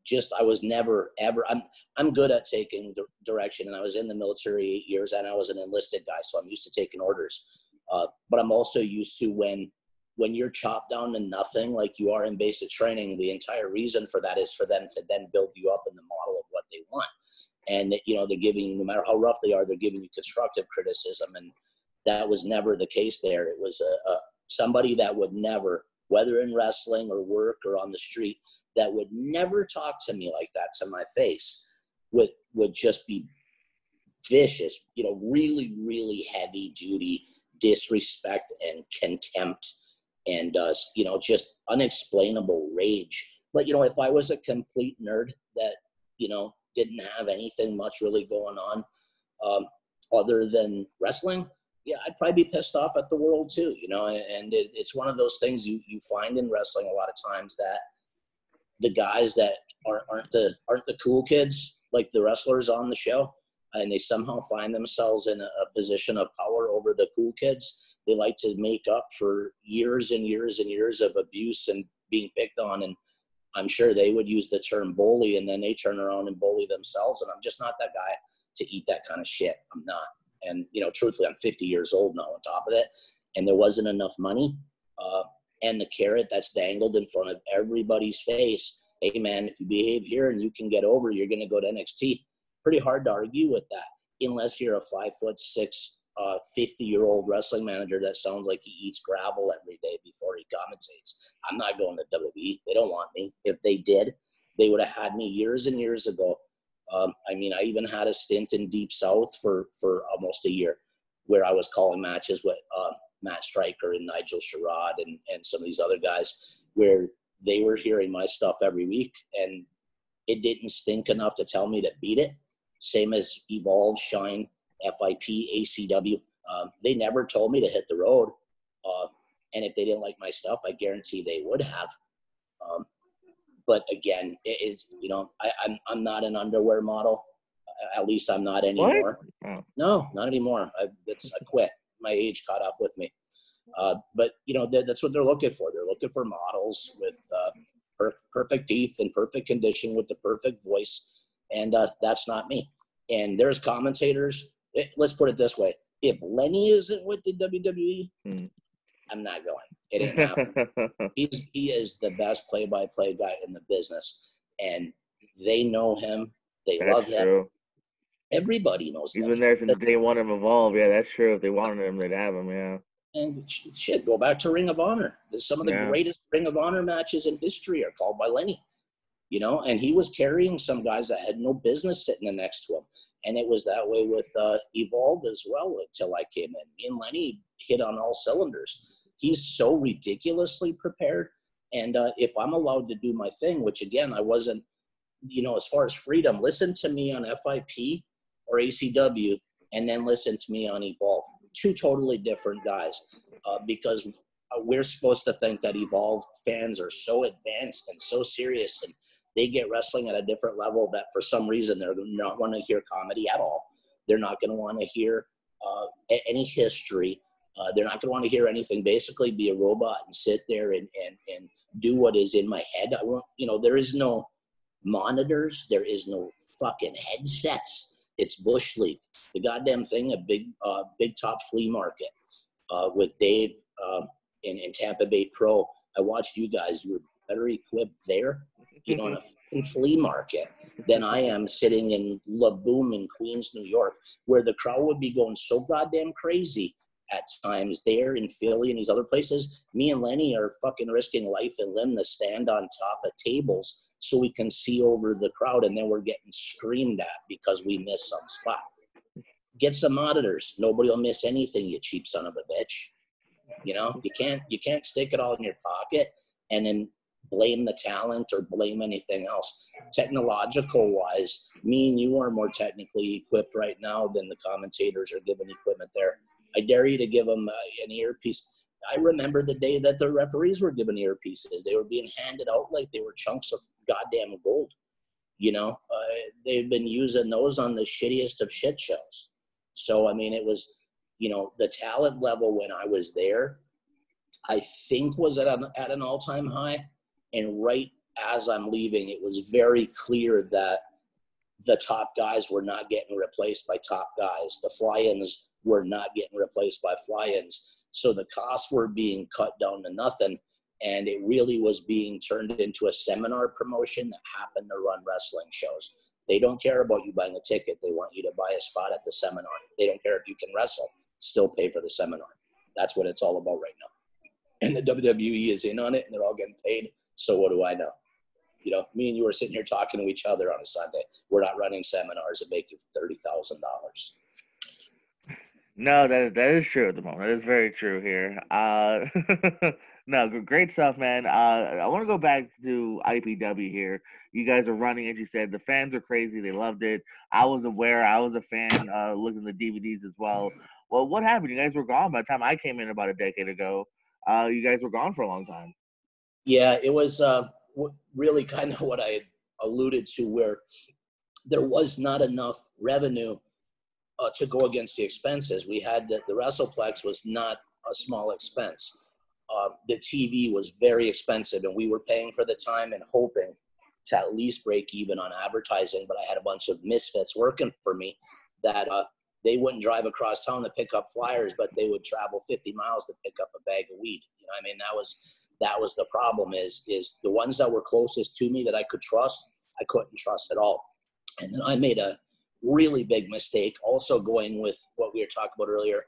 just I was never ever. I'm I'm good at taking di- direction, and I was in the military eight years, and I was an enlisted guy, so I'm used to taking orders. Uh, but I'm also used to when when you're chopped down to nothing, like you are in basic training. The entire reason for that is for them to then build you up in the model of what they want, and you know they're giving no matter how rough they are, they're giving you constructive criticism, and that was never the case there. It was a, a somebody that would never, whether in wrestling or work or on the street, that would never talk to me like that to my face would would just be vicious you know really really heavy duty disrespect and contempt and uh you know just unexplainable rage. But you know if i was a complete nerd that you know didn't have anything much really going on um other than wrestling yeah i'd probably be pissed off at the world too you know and, it, it's one of those things you you find in wrestling a lot of times that the guys that aren't aren't the aren't the cool kids like the wrestlers on the show and they somehow find themselves in a, a position of power over the cool kids. They like to make up for years and years and years of abuse and being picked on and i'm sure they would use the term bully and then they turn around and bully themselves and i'm just not that guy to eat that kind of shit. I'm not. And you know truthfully i'm 50 years old now on top of it and there wasn't enough money uh, and the carrot that's dangled in front of everybody's face. Hey man, if you behave here and you can get over, you're gonna go to NXT. Pretty hard to argue with that, unless you're a five foot six, uh, 50 year old wrestling manager that sounds like he eats gravel every day before he commentates. I'm not going to WWE. They don't want me. If they did, they would have had me years and years ago. Um, I mean, I even had a stint in Deep South for for almost a year, where I was calling matches with uh, Matt Striker and Nigel Sherrod and, and some of these other guys where they were hearing my stuff every week and it didn't stink enough to tell me to beat it. Same as Evolve, Shine, FIP, ACW. Um, they never told me to hit the road. Uh, and if they didn't like my stuff, I guarantee they would have. Um, but again, it is, you know, I, I'm, I'm not an underwear model. At least I'm not anymore. Oh. No, not anymore. I, it's, I quit. My age caught up with me. Uh, but you know that's what they're looking for. They're looking for models with uh, per- perfect teeth and perfect condition with the perfect voice, and uh, that's not me. And there's commentators. It, let's put it this way: if Lenny isn't with the WWE, Hmm. I'm not going. It ain't happening. He's he is the best play-by-play guy in the business, and they know him. They love him true. Everybody knows. He's been there since day one of Evolve. Yeah, that's true. If they wanted him, they'd have him. Yeah. And shit, go back to Ring of Honor. There's some of the Yeah. greatest Ring of Honor matches in history are called by Lenny. You know, and he was carrying some guys that had no business sitting next to him. And it was that way with uh, Evolve as well until I came in. Me and Lenny hit on all cylinders. He's so ridiculously prepared. And uh, if I'm allowed to do my thing, which again, I wasn't, you know, as far as freedom, listen to me on FIP or ACW and then listen to me on Evolve. Two totally different guys uh, because uh, we're supposed to think that Evolve fans are so advanced and so serious and they get wrestling at a different level that for some reason they're not want to hear comedy at all. They're not going to want to hear uh, any history. Uh, they're not going to want to hear anything. Basically, be a robot and sit there and, and, and do what is in my head. I want, you know, there is no monitors. There is no fucking headsets. It's Bush League, the goddamn thing, a big, uh, big top flea market uh, with Dave um, in, in Tampa Bay Pro. I watched you guys. You were better equipped there, you know, in a fucking flea market than I am sitting in La Boom in Queens, New York, where the crowd would be going so goddamn crazy at times there in Philly and these other places. Me and Lenny are fucking risking life and limb to stand on top of tables so we can see over the crowd and then we're getting screamed at because we miss some spot. Get some monitors. Nobody will miss anything, you cheap son of a bitch. You know, you can't you can't stick it all in your pocket and then blame the talent or blame anything else. Technological wise, me and you are more technically equipped right now than the commentators are given equipment there. I dare you to give them uh, an earpiece. I remember the day that the referees were given earpieces. They were being handed out like they were chunks of goddamn gold. You know, uh, they've been using those on the shittiest of shit shows. So, I mean, it was, you know, the talent level when I was there, I think was at an, at an all time high. And right as I'm leaving, it was very clear that the top guys were not getting replaced by top guys. The fly ins were not getting replaced by fly ins. So the costs were being cut down to nothing. And it really was being turned into a seminar promotion that happened to run wrestling shows. They don't care about you buying a ticket. They want you to buy a spot at the seminar. They don't care if you can wrestle, still pay for the seminar. That's what it's all about right now. And the WWE is in on it and they're all getting paid. So what do I know? You know, me and you are sitting here talking to each other on a Sunday. We're not running seminars that make you thirty thousand dollars. No, that that is true at the moment. That is very true here. Uh, no, great stuff, man. Uh, I want to go back to IPW here. You guys are running, as you said. The fans are crazy. They loved it. I was aware. I was a fan. Uh, looking at the DVDs as well. Well, what happened? You guys were gone by the time I came in about a decade ago. Uh, you guys were gone for a long time. Yeah, it was uh, really kind of what I alluded to, where there was not enough revenue uh, to go against the expenses. We had the, the WrestlePlex was not a small expense. Uh, the TV was very expensive, and we were paying for the time and hoping to at least break even on advertising. But I had a bunch of misfits working for me that uh, they wouldn't drive across town to pick up flyers, but they would travel 50 miles to pick up a bag of weed. You know, I mean, that was that was the problem. Is is the ones that were closest to me that I could trust, I couldn't trust at all. And then I made a really big mistake. Also going with what we were talking about earlier,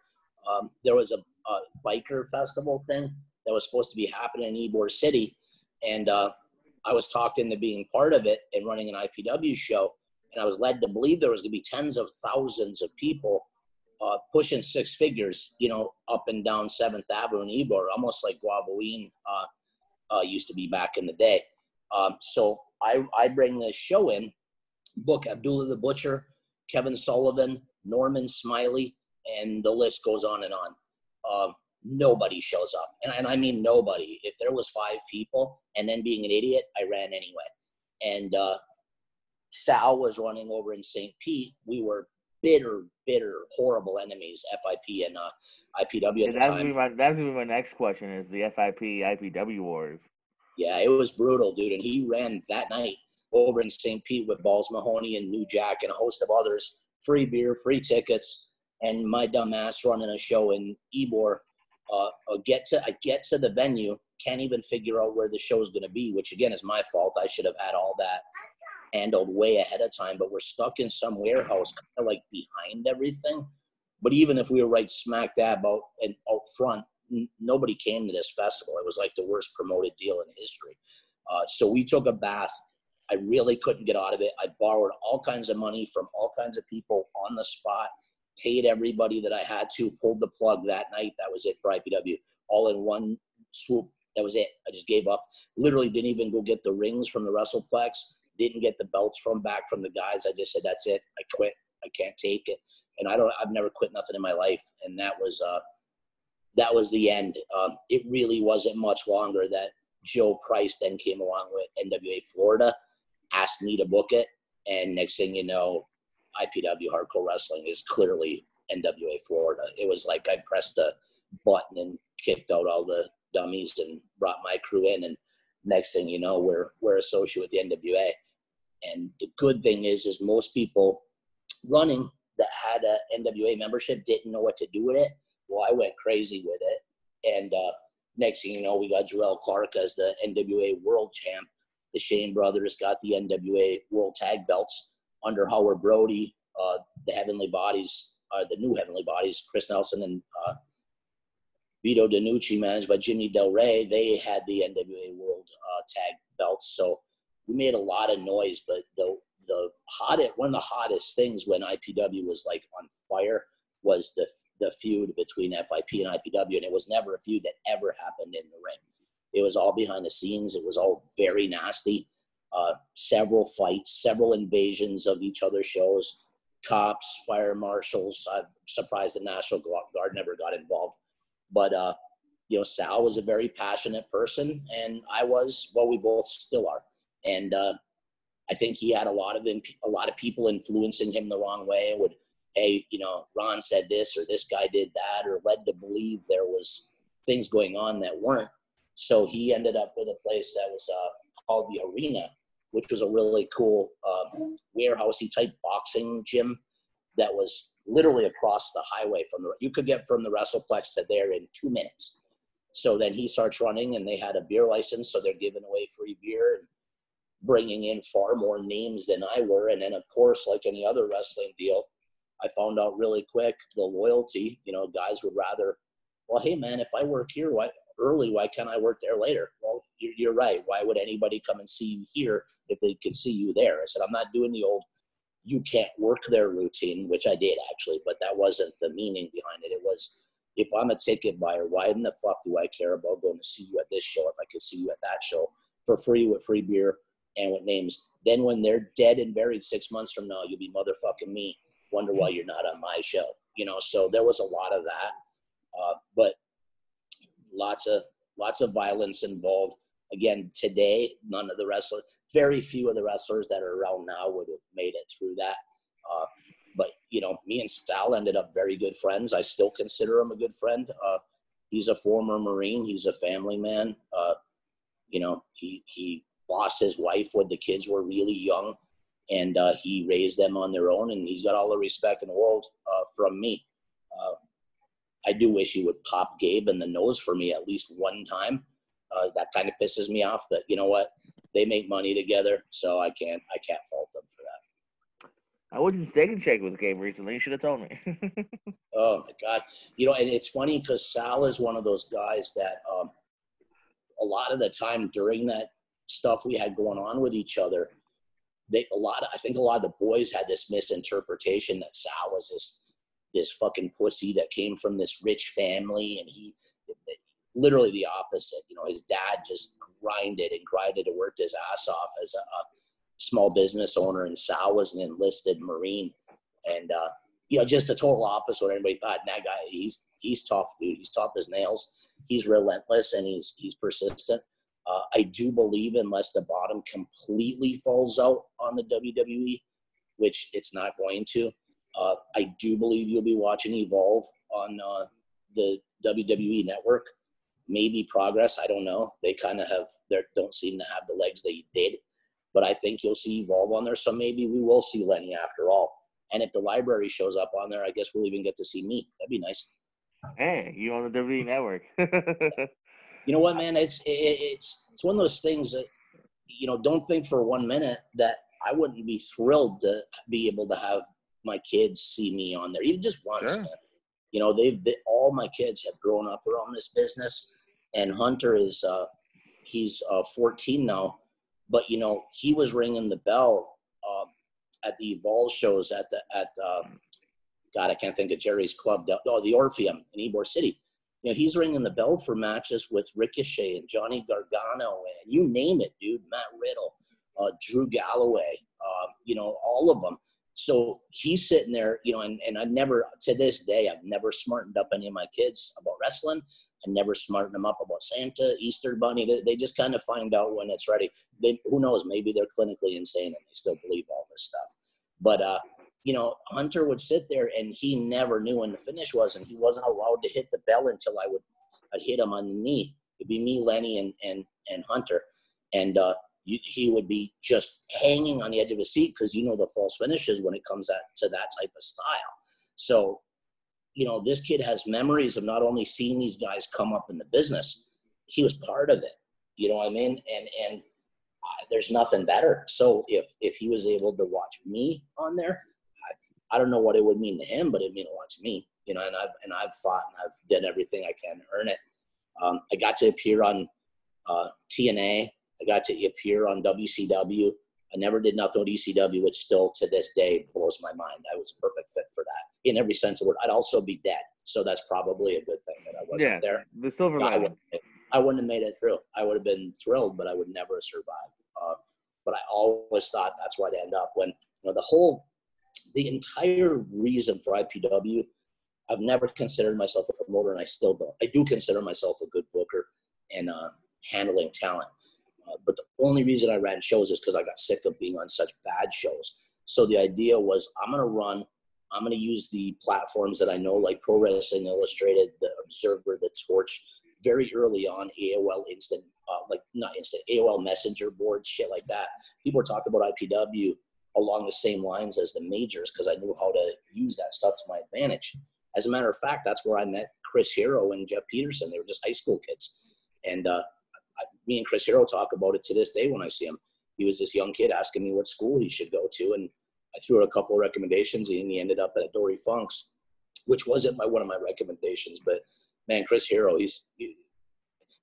um, there was a, a biker festival thing that was supposed to be happening in Ybor City, and uh, I was talked into being part of it and running an IPW show. And I was led to believe there was going to be tens of thousands of people uh, pushing six figures, you know, up and down Seventh Avenue in Ybor, almost like Guavaween uh, uh, used to be back in the day. Um, so I, I bring this show in, book Abdullah the Butcher, Kevin Sullivan, Norman Smiley, and the list goes on and on. Nobody shows up, and, and I mean nobody. If there was five people, and then being an idiot, I ran anyway. And uh, Sal was running over in St. Pete. We were bitter, bitter, horrible enemies, FIP and uh, IPW at And the that's time. gonna be my that's gonna be my next question is the FIP IPW wars. Yeah, it was brutal, dude. And he ran that night over in St. Pete with Balls Mahoney and New Jack and a host of others. Free beer, free tickets, and my dumb ass running a show in Ybor. Uh, I get to I get to the venue, can't even figure out where the show is going to be, which again is my fault. I should have had all that handled way ahead of time, but we're stuck in some warehouse, kind of like behind everything. But even if we were right smack dab out and out front, n- nobody came to this festival. It was like the worst promoted deal in history. Uh, so we took a bath. I really couldn't get out of it. I borrowed all kinds of money from all kinds of people on the spot, paid everybody that I had to, pulled the plug that night. That was it for IPW, all in one swoop. That was it. I just gave up. Literally didn't even go get the rings from the WrestlePlex. Didn't get the belts from back from the guys. I just said, "That's it. I quit. I can't take it." And I don't. I've never quit nothing in my life. And that was uh, that was the end. Um, it really wasn't much longer that Joe Price then came along with NWA Florida, asked me to book it, and next thing you know, IPW Hardcore Wrestling is clearly NWA Florida. It was like I pressed a button and kicked out all the dummies and brought my crew in, and next thing you know, we're we're associated with the NWA. And the good thing is, is most people running that had a NWA membership didn't know what to do with it. Well, I went crazy with it, and uh, next thing you know, we got Jerrelle Clark as the NWA World Champ. The Shane brothers got the NWA World Tag Belts under Howard Brody. Uh, the Heavenly Bodies, uh, the new Heavenly Bodies, Chris Nelson and uh, Vito DeNucci, managed by Jimmy Del Ray, they had the NWA World uh, Tag Belts. So we made a lot of noise, but the the hottest one of the hottest things when IPW was like on fire was the the feud between FIP and IPW, and it was never a feud that ever happened in the ring. It was all behind the scenes. It was all very nasty. Uh, several fights, several invasions of each other's shows. Cops, fire marshals. I'm surprised the National Guard never got involved. But uh, you know, Sal was a very passionate person, and I was. Well, we both still are. And uh, I think he had a lot of imp- a lot of people influencing him the wrong way. Would hey, you know, Ron said this or this guy did that, or led to believe there was things going on that weren't. So he ended up with a place that was uh, called the Arena, which was a really cool um, warehousey type boxing gym that was literally across the highway from the. You could get from the WrestlePlex to there in two minutes. So then he starts running, and they had a beer license, so they're giving away free beer and bringing in far more names than I were. And then, of course, like any other wrestling deal, I found out really quick the loyalty. You know, guys would rather, well, hey man, if I work here, why early? Why can't I work there later? Well, you're, you're right. Why would anybody come and see you here if they could see you there? I said, I'm not doing the old you can't work their routine, which I did actually, but that wasn't the meaning behind it. It was if I'm a ticket buyer, why in the fuck do I care about going to see you at this show if I could see you at that show for free with free beer and with names? Then when they're dead and buried six months from now, you'll be motherfucking me wonder why you're not on my show. You know, so there was a lot of that, uh, but lots of lots of violence involved. Again, today, none of the wrestlers, very few of the wrestlers that are around now would have made it through that. Uh, but you know, me and Sal ended up very good friends. I still consider him a good friend. Uh, he's a former Marine. He's a family man. Uh, you know, he he lost his wife when the kids were really young and uh, he raised them on their own, and he's got all the respect in the world uh, from me. I do wish he would pop Gabe in the nose for me at least one time. Uh, that kind of pisses me off, but you know what? They make money together, so I can't I can't fault them for that. I was in Steak and Shake with Gabe recently. You should have told me. oh my god! You know, and it's funny because Sal is one of those guys that um, a lot of the time during that stuff we had going on with each other, they a lot of, I think a lot of the boys had this misinterpretation that Sal was this this fucking pussy that came from this rich family and he literally the opposite. You know, his dad just grinded and grinded and worked his ass off as a, a small business owner and Sal was an enlisted Marine. And uh, you know, just the total opposite what anybody thought. And that guy, he's he's tough, dude. He's tough as nails. He's relentless and he's he's persistent. Uh, I do believe unless the bottom completely falls out on the WWE, which it's not going to, uh, I do believe you'll be watching Evolve on uh, the WWE network. Maybe Progress, I don't know. They kind of have, they don't seem to have the legs they did, but I think you'll see Evolve on there. So maybe we will see Lenny after all. And if the library shows up on there, I guess we'll even get to see me. That'd be nice. Hey, you on the WWE network? you know what, man? It's it, it's it's one of those things that you know. Don't think for one minute that I wouldn't be thrilled to be able to have my kids see me on there, even just once. Sure. You know, they've they, all my kids have grown up around this business, and Hunter is uh, he's uh, 14 now, but you know he was ringing the bell uh, at the Evolve shows at the at uh, God I can't think of Jerry's club, oh the Orpheum in Ybor City. You know he's ringing the bell for matches with Ricochet and Johnny Gargano and you name it, dude. Matt Riddle, uh, Drew Galloway, uh, you know all of them so he's sitting there, you know, and, and I've never, to this day, I've never smartened up any of my kids about wrestling. I never smartened them up about Santa, Easter Bunny. They, they just kind of find out when it's ready. They, who knows? Maybe they're clinically insane and they still believe all this stuff. But, uh, you know, Hunter would sit there and he never knew when the finish was, and he wasn't allowed to hit the bell until I would, I'd hit him on the knee. It'd be me, Lenny, and and and Hunter, and uh, you, he would be just hanging on the edge of his seat because you know the false finishes when it comes at, to that type of style. So, you know, this kid has memories of not only seeing these guys come up in the business, he was part of it. You know what I mean? And and there's nothing better. So if if he was able to watch me on there, I, I don't know what it would mean to him, but it mean a lot to me. You know, and I've and I've fought and I've done everything I can to earn it. Um, I got to appear on uh, TNA I got to appear on WCW. I never did nothing with ECW, which still to this day blows my mind. I was a perfect fit for that in every sense of the word. I'd also be dead, so that's probably a good thing that I wasn't yeah, there. The silver I wouldn't, I wouldn't have made it through. I would have been thrilled, but I would never have survived. Uh, but I always thought that's why I'd end up when you know the whole, the entire reason for IPW. I've never considered myself a promoter, and I still don't. I do consider myself a good booker and uh, handling talent. Uh, but the only reason I ran shows is because I got sick of being on such bad shows. So the idea was I'm going to run, I'm going to use the platforms that I know, like Pro Wrestling Illustrated, The Observer, The Torch, very early on, AOL Instant, uh, like not Instant, AOL Messenger boards, shit like that. People were talking about IPW along the same lines as the majors because I knew how to use that stuff to my advantage. As a matter of fact, that's where I met Chris Hero and Jeff Peterson. They were just high school kids. And uh, me and Chris Hero talk about it to this day when I see him. He was this young kid asking me what school he should go to, and I threw out a couple of recommendations, and he ended up at Dory Funk's, which wasn't my one of my recommendations. But man, Chris Hero, he's he,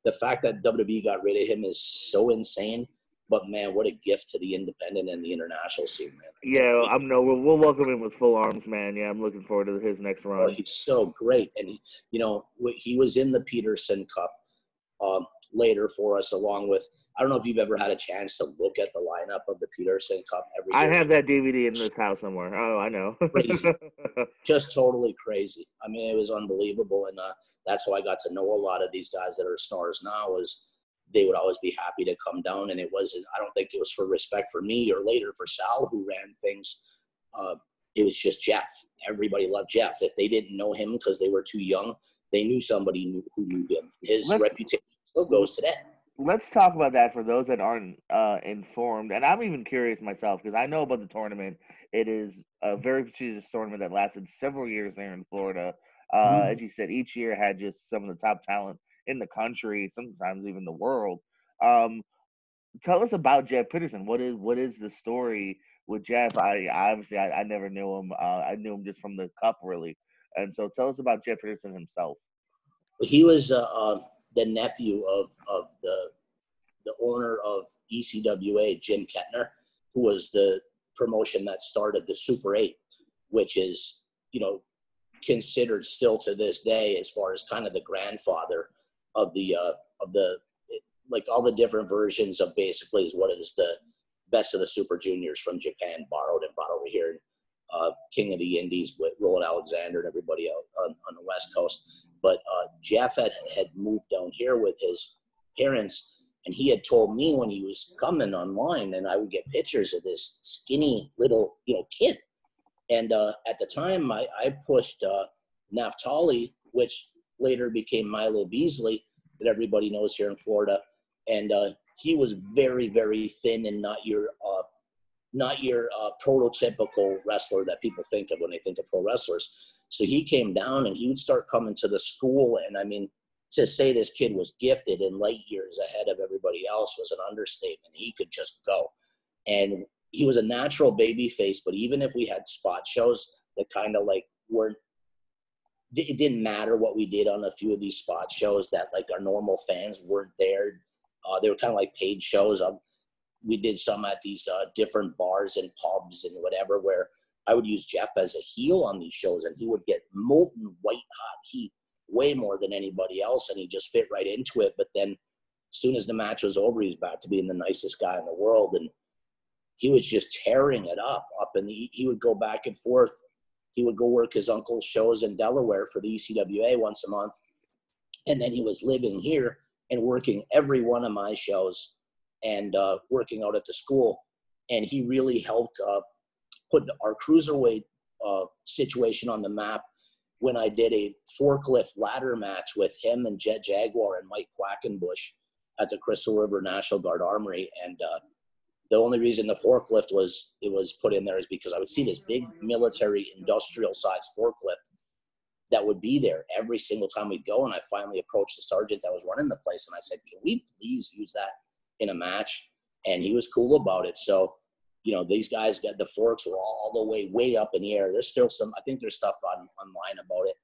the fact that WWE got rid of him is so insane. But man, what a gift to the independent and the international scene, man. Yeah, I'm no. We'll, we'll welcome him with full arms, man. Yeah, I'm looking forward to his next run. Oh, he's so great, and he, you know he was in the Peterson Cup. Um, later for us, along with I don't know if you've ever had a chance to look at the lineup of the Peterson Cup every I year. have that DVD in this house somewhere. Oh, I know. Crazy. Just totally crazy. I mean, it was unbelievable, and uh, that's how I got to know a lot of these guys that are stars now. Is they would always be happy to come down, and it wasn't. I don't think it was for respect for me or later for Sal, who ran things. Uh, it was just Jeff. Everybody loved Jeff. If they didn't know him because they were too young, they knew somebody knew, who knew him. His Let's- reputation still goes today. Let's talk about that for those that aren't uh, informed, and I'm even curious myself because I know about the tournament. It is a very prestigious tournament that lasted several years there in Florida. Uh, Mhm. As you said, each year had just some of the top talent in the country, sometimes even the world. Um, tell us about Jeff Peterson. What is what is the story with Jeff? I obviously I, I never knew him. Uh, I knew him just from the cup, really. And so, tell us about Jeff Peterson himself. he was uh, uh, the nephew of of the the owner of ECWA, Jim Kettner, who was the promotion that started the Super Eight, which is you know considered still to this day as far as kind of the grandfather of the uh, of the like all the different versions of basically is what is the best of the Super Juniors from Japan borrowed and brought over here. Uh, King of the Indies with Roland Alexander and everybody out on, on the West Coast but uh, Jeff had, had moved down here with his parents, and he had told me when he was coming online, and I would get pictures of this skinny little, you know, kid. And uh, at the time, I, I pushed uh, Naftali, which later became Milo Beasley, that everybody knows here in Florida, and uh, he was very, very thin and not your uh, not your uh, prototypical wrestler that people think of when they think of pro wrestlers. So he came down and he would start coming to the school. And I mean, to say this kid was gifted and light years ahead of everybody else was an understatement. He could just go. And he was a natural baby face, but even if we had spot shows that kind of like weren't it didn't matter what we did on a few of these spot shows that like our normal fans weren't there. Uh, they were kind of like paid shows. Um, we did some at these uh, different bars and pubs and whatever where I would use Jeff as a heel on these shows and he would get molten white hot heat way more than anybody else and he just fit right into it. But then as soon as the match was over, he was back to being the nicest guy in the world. And he was just tearing it up up and he would go back and forth he would go work his uncle's shows in delaware for the ecwa once a month and then he was living here and working every one of my shows and uh, working out at the school and he really helped uh, put our cruiserweight uh, situation on the map when I did a forklift ladder match with him and Jet Jaguar and Mike Quackenbush at the Crystal River National Guard Armory. And uh, the only reason the forklift was it was put in there is because I would see this big military industrial size forklift that would be there every single time we'd go. And I finally approached the sergeant that was running the place and I said, Can we please use that in a match? And he was cool about it. So, you know, these guys got the forks were all the way, way up in the air. There's still some, I think there's stuff on online about it.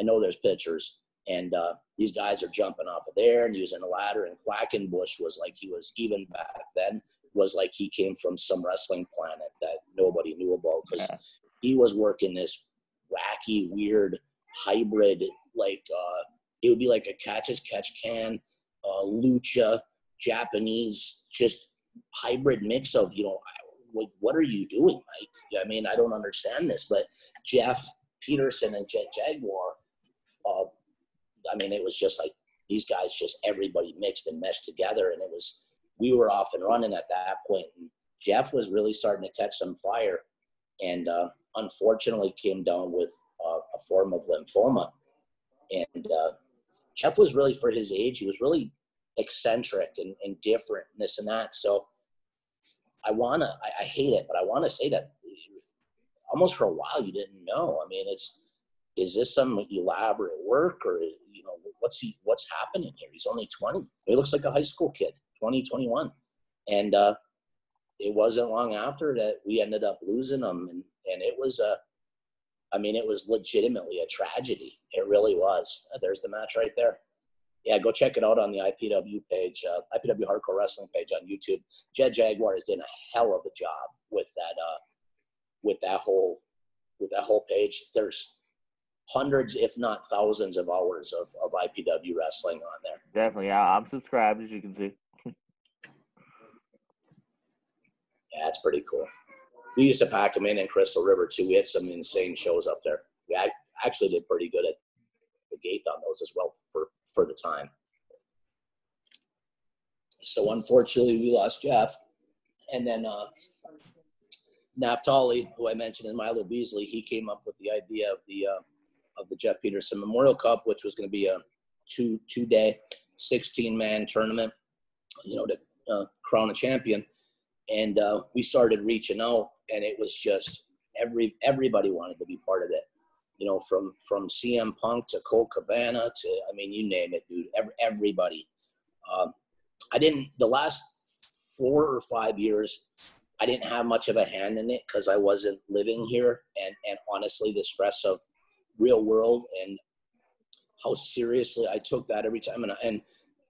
I know there's pictures. And uh, these guys are jumping off of there and using a ladder. And Quackenbush was like he was even back then was like he came from some wrestling planet that nobody knew about because yeah. he was working this wacky, weird hybrid, like uh, it would be like a catch as catch can, uh, lucha, Japanese, just hybrid mix of you know, like what are you doing, Mike? I mean, I don't understand this, but Jeff Peterson and Jet Jaguar, uh, I mean, it was just like these guys, just everybody mixed and meshed together, and it was we were off and running at that point. And Jeff was really starting to catch some fire, and uh, unfortunately came down with uh, a form of lymphoma. And uh, Jeff was really, for his age, he was really eccentric and, and different, and this and that. So I wanna, I, I hate it, but I want to say that almost for a while you didn't know. I mean, it's is this some elaborate work or you know what's he what's happening here? He's only twenty. He looks like a high school kid. 2021. And uh, it wasn't long after that we ended up losing them. And, and it was a, I mean, it was legitimately a tragedy. It really was. There's the match right there. Yeah, go check it out on the IPW page, uh, IPW Hardcore Wrestling page on YouTube. Jet Jaguar is in a hell of a job with that, uh, with that whole, with that whole page. There's hundreds, if not thousands, of hours of, of IPW wrestling on there. Definitely, yeah. I'm subscribed, as you can see. Yeah, it's pretty cool. We used to pack them in in Crystal River too. We had some insane shows up there. We actually did pretty good at the gate on those as well for for the time. So unfortunately, we lost Jeff, and then uh, Naftali, who I mentioned in Milo Beasley, he came up with the idea of the uh, of the Jeff Peterson Memorial Cup, which was going to be a two two day, sixteen man tournament. You know, to uh, crown a champion and uh, we started reaching out, and it was just every everybody wanted to be part of it. You know, from from CM Punk to Colt Cabana to I mean, you name it, dude. Every, everybody. Um, I didn't the last four or five years. I didn't have much of a hand in it because I wasn't living here, and and honestly, the stress of real world and how seriously I took that every time, and and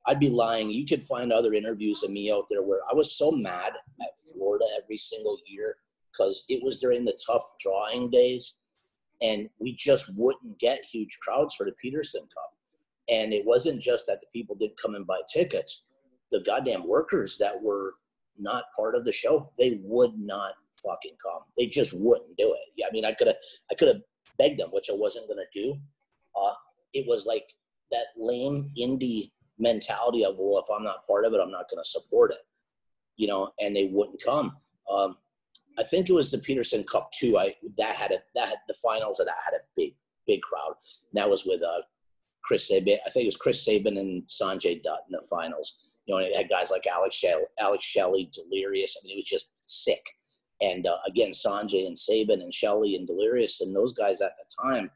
I'd be lying. You could find other interviews of me out there where I was so mad at Florida every single year because it was during the tough drawing days and we just wouldn't get huge crowds for the Peterson Cup. And it wasn't just that the people didn't come and buy tickets. The goddamn workers that were not part of the show, they would not fucking come. They just wouldn't do it. Yeah, I mean, I could have, I could have begged them, which I wasn't gonna do. Uh, it was like that lame indie mentality of well if i'm not part of it i'm not to support it you know and they wouldn't come um, i think it was the peterson cup too. I that had a that had the finals of that had a big big crowd. And that was with uh chris sabin i think it was chris sabin and sanjay dutt in the finals. You know and it had guys like alex shelley alex shelley delirious. I mean it was just sick. And uh, again sanjay and sabin and shelley and delirious and those guys at the time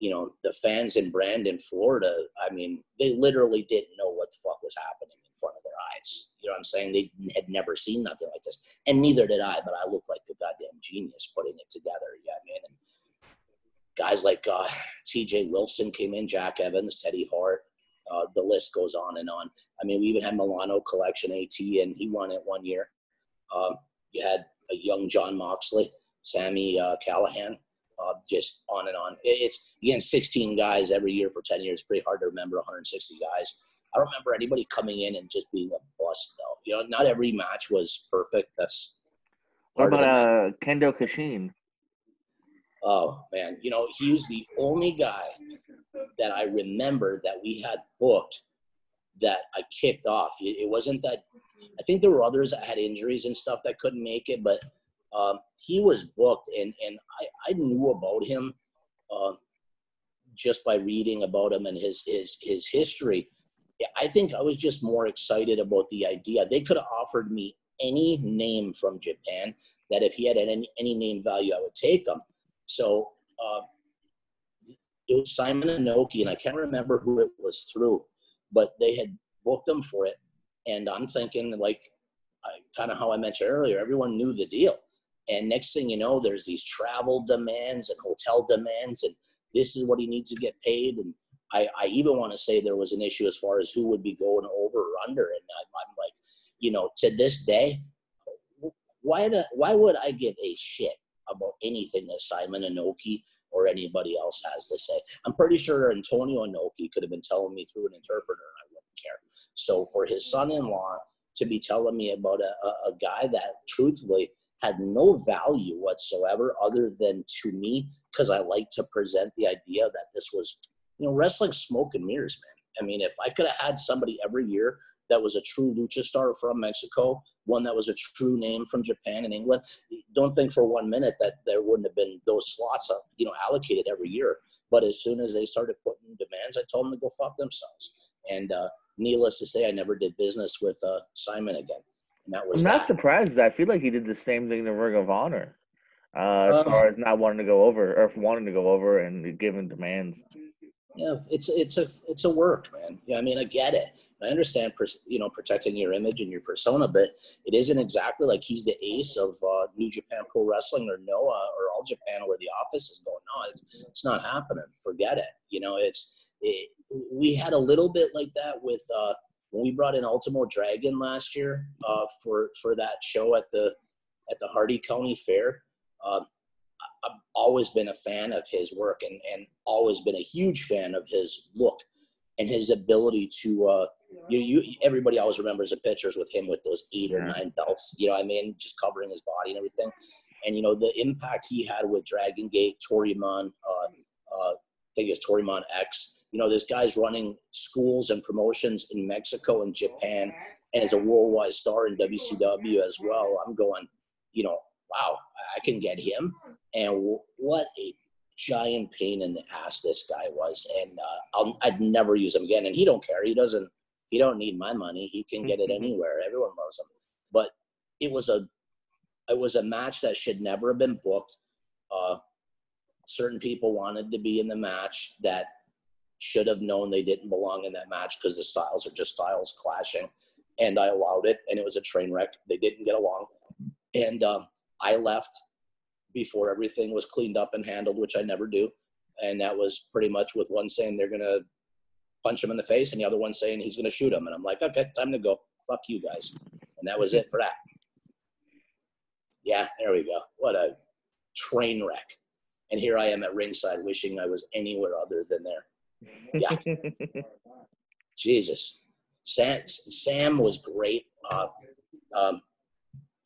you know, the fans in Brandon, Florida, I mean, they literally didn't know what the fuck was happening. in front of their eyes. You You know what I'm saying? They had never seen nothing like this, and neither did I. But I looked like a goddamn genius putting it together. Yeah, I mean, and guys like uh, T.J. Wilson came in, Jack Evans, Teddy Hart. Uh, the list goes on and on. I mean, we even had Milano Collection AT, and he won it one year. Um, you had a young Jon Moxley, Sammy uh, Callihan, uh, just on and on. It's again 16 guys every year for 10 years. Pretty hard to remember 160 guys. I don't remember anybody coming in and just being a bust though. You know, not every match was perfect. That's what about uh, Kendo Kashin? Oh man, you know he was the only guy that I remember that we had booked that I kicked off. It, wasn't that. I think there were others that had injuries and stuff that couldn't make it, but um, he was booked, and and I, I knew about him uh, just by reading about him and his his his history. I think I was just more excited about the idea. They could have offered me any name from Japan that if he had any any name value, I would take him. So uh, it was Simon Inoki, and I can't remember who it was through, but they had booked him for it. And I'm thinking, like, kind of how I mentioned earlier, everyone knew the deal. And next thing you know, there's these travel demands and hotel demands, and this is what he needs to get paid. And I, I even want to say there was an issue as far as who would be going over or under. And I'm, I'm like, you know, to this day, why the, why would I give a shit about anything that Simon Inoki or anybody else has to say? I'm pretty sure Antonio Inoki could have been telling me through an interpreter, and I wouldn't care. So for his son-in-law to be telling me about a, a, a guy that, truthfully, had no value whatsoever other than to me because I like to present the idea that this was, you know, wrestling smoke and mirrors, man. I mean, if I could have had somebody every year that was a true lucha star from Mexico, one that was a true name from Japan and England, don't think for one minute that there wouldn't have been those slots, up, you know, allocated every year. But as soon as they started putting demands, I told them to go fuck themselves. And uh, needless to say, I never did business with uh, Simon again. And that was I'm not that. surprised. I feel like he did the same thing to Ring of Honor, uh, as uh, far as not wanting to go over or wanting to go over and giving demands. Yeah, it's it's a it's a work, man. Yeah, I mean, I get it. I understand, you know, protecting your image and your persona, but it isn't exactly like he's the ace of uh, New Japan Pro Wrestling or Noah or All Japan where the office is going. No, it's, not happening. Forget it. You know, it's it, we had a little bit like that with uh, when we brought in Ultimo Dragon last year uh, for for that show at the at the Hardee County Fair. Uh, I've always been a fan of his work and and always been a huge fan of his look and his ability to. Uh, you, you everybody always remembers the pictures with him with those eight or nine belts. You know, I mean, just covering his body and everything. And you know the impact he had with Dragon Gate, Toryumon, uh, uh, I think it's Toryumon X you know, this guy's running schools and promotions in Mexico and Japan, and is a worldwide star in WCW as well. I'm going, you know, wow, I can get him. And what a giant pain in the ass this guy was. And uh, i would never use him again. And he don't care. He doesn't. He don't need my money. He can get it anywhere. Everyone loves him. But it was a, it was a match that should never have been booked. Uh, certain people wanted to be in the match that should have known they didn't belong in that match because the styles are just styles clashing. And I allowed it, and it was a train wreck. They didn't get along. And um, I left before everything was cleaned up and handled, which I never do. And that was pretty much with one saying they're going to punch him in the face, and the other one saying he's going to shoot him. And I'm like, okay, time to go. Fuck you guys. And that was it for that. Yeah, there we go. What a train wreck. And here I am at ringside wishing I was anywhere other than there. Yeah. Jesus. Sam, Sam was great. Uh, um,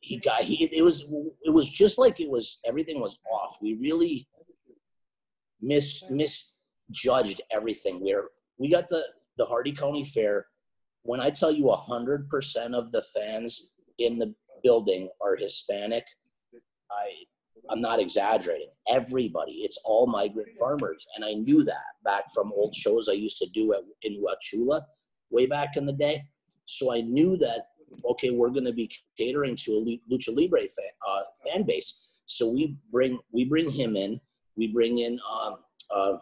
he got he it was it was just like it was everything was off. We really mis misjudged everything. Where we got the the Hardee County Fair. When I tell you hundred percent of the fans in the building are Hispanic, I I'm not exaggerating. Everybody, it's all migrant farmers. And I knew that back from old shows I used to do at, in Wauchula way back in the day. So I knew that, okay, we're going to be catering to a Lucha Libre fan, uh, fan base. So we bring, we bring him in. We bring in um, uh,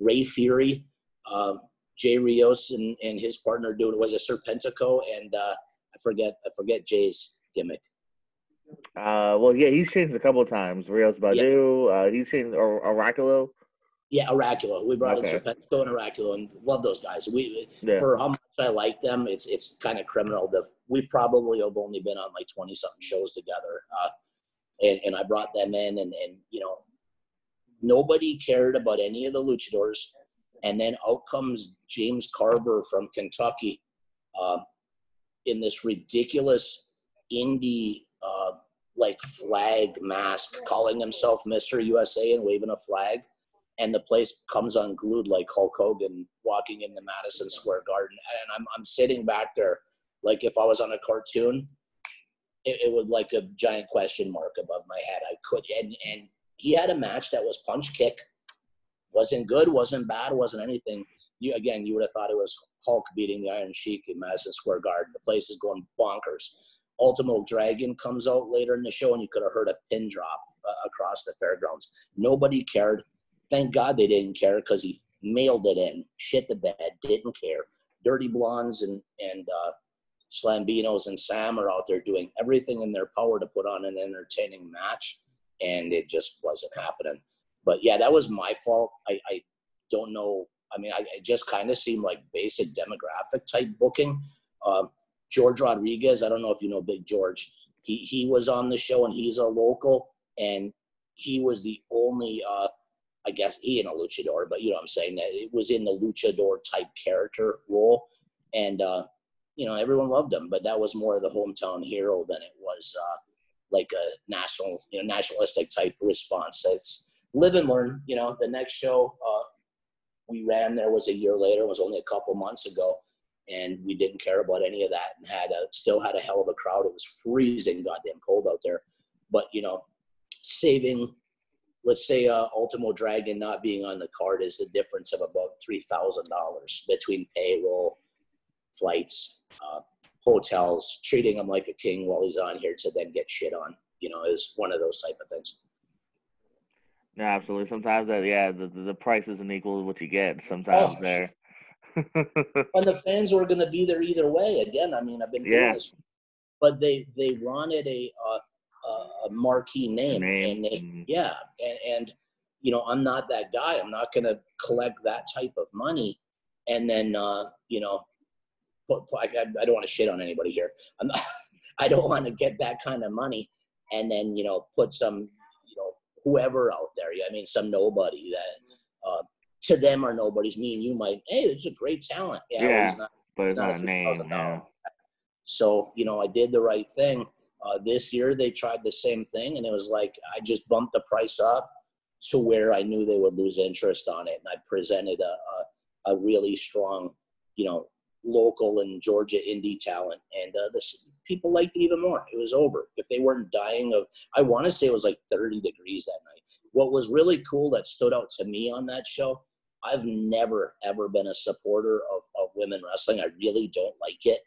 Ray Fury, uh, Jay Rios and, and his partner doing it was a Serpentico and uh, I forget I forget Jay's gimmick. Uh, well, yeah, he's changed a couple of times. Rios Badu, yeah. uh, he's changed or Oraculo. Yeah, Oraculo. We brought okay. in Serpentico and Oraculo, and love those guys. We yeah. for how much I like them, it's it's kind of criminal. The we've probably have only been on like twenty something shows together, uh, and and I brought them in, and and you know, nobody cared about any of the luchadors, and then out comes James Carver from Kentucky, uh, in this ridiculous indie uh, like flag mask, calling himself Mister USA and waving a flag and the place comes unglued like Hulk Hogan walking in the Madison Square Garden. And I'm, I'm sitting back there like if I was on a cartoon, it, it would like a giant question mark above my head. I could, and, and he had a match that was punch kick, wasn't good, wasn't bad, wasn't anything. You again, you would have thought it was Hulk beating the Iron Sheik in Madison Square Garden. The place is going bonkers. Ultimo Dragon comes out later in the show, and you could have heard a pin drop uh, across the fairgrounds. Nobody cared Thank God they didn't care because he mailed it in, shit the bed, didn't care. Dirty Blondes and and uh, Slambinos and Sam are out there doing everything in their power to put on an entertaining match, and it just wasn't happening. But yeah, that was my fault. I, I don't know. I mean, I, it just kind of seemed like basic demographic type booking. Um, George Rodriguez, I don't know if you know Big George. He he was on the show and he's a local, and he was the only uh, I guess he ain't a luchador, but you know what I'm saying. It was in the luchador type character role, and uh, you know everyone loved him. But that was more of the hometown hero than it was uh, like a national, you know, nationalistic type response. It's live and learn. You know, the next show uh, we ran there was a year later. It was only a couple months ago, and we didn't care about any of that, and had a still had a hell of a crowd. It was freezing, goddamn cold out there, but you know, saving let's say uh, Ultimo Dragon not being on the card is the difference of about three thousand dollars between payroll, flights, uh, hotels, treating him like a king while he's on here to then get shit on. You know, is one of those type of things. Yeah, absolutely. Sometimes that yeah, the the price isn't equal to what you get. Sometimes oh. there. and the fans were going to be there either way. Again, I mean, I've been yeah. this, but they they wanted a uh, a marquee name, name. and they, mm-hmm. yeah, and, and you know I'm not that guy. I'm not going to collect that type of money, and then uh, you know, I, I don't want to shit on anybody here. I'm not, I don't want to get that kind of money, and then you know put some you know whoever out there. I mean, some nobody that uh, to them are nobodies. Me and you might, hey, it's a great talent. Yeah, yeah not, but it's not, not a name. Yeah. So you know, I did the right thing uh, this year they tried the same thing, and it was like I just bumped the price up to where I knew they would lose interest on it, and I presented a, a, a really strong, you know, local and Georgia indie talent, and uh, this people liked it even more. It was over. If they weren't dying of, I want to say it was like 30 degrees that night. What was really cool that stood out to me on that show, I've never ever been a supporter of, of women wrestling. I really don't like it,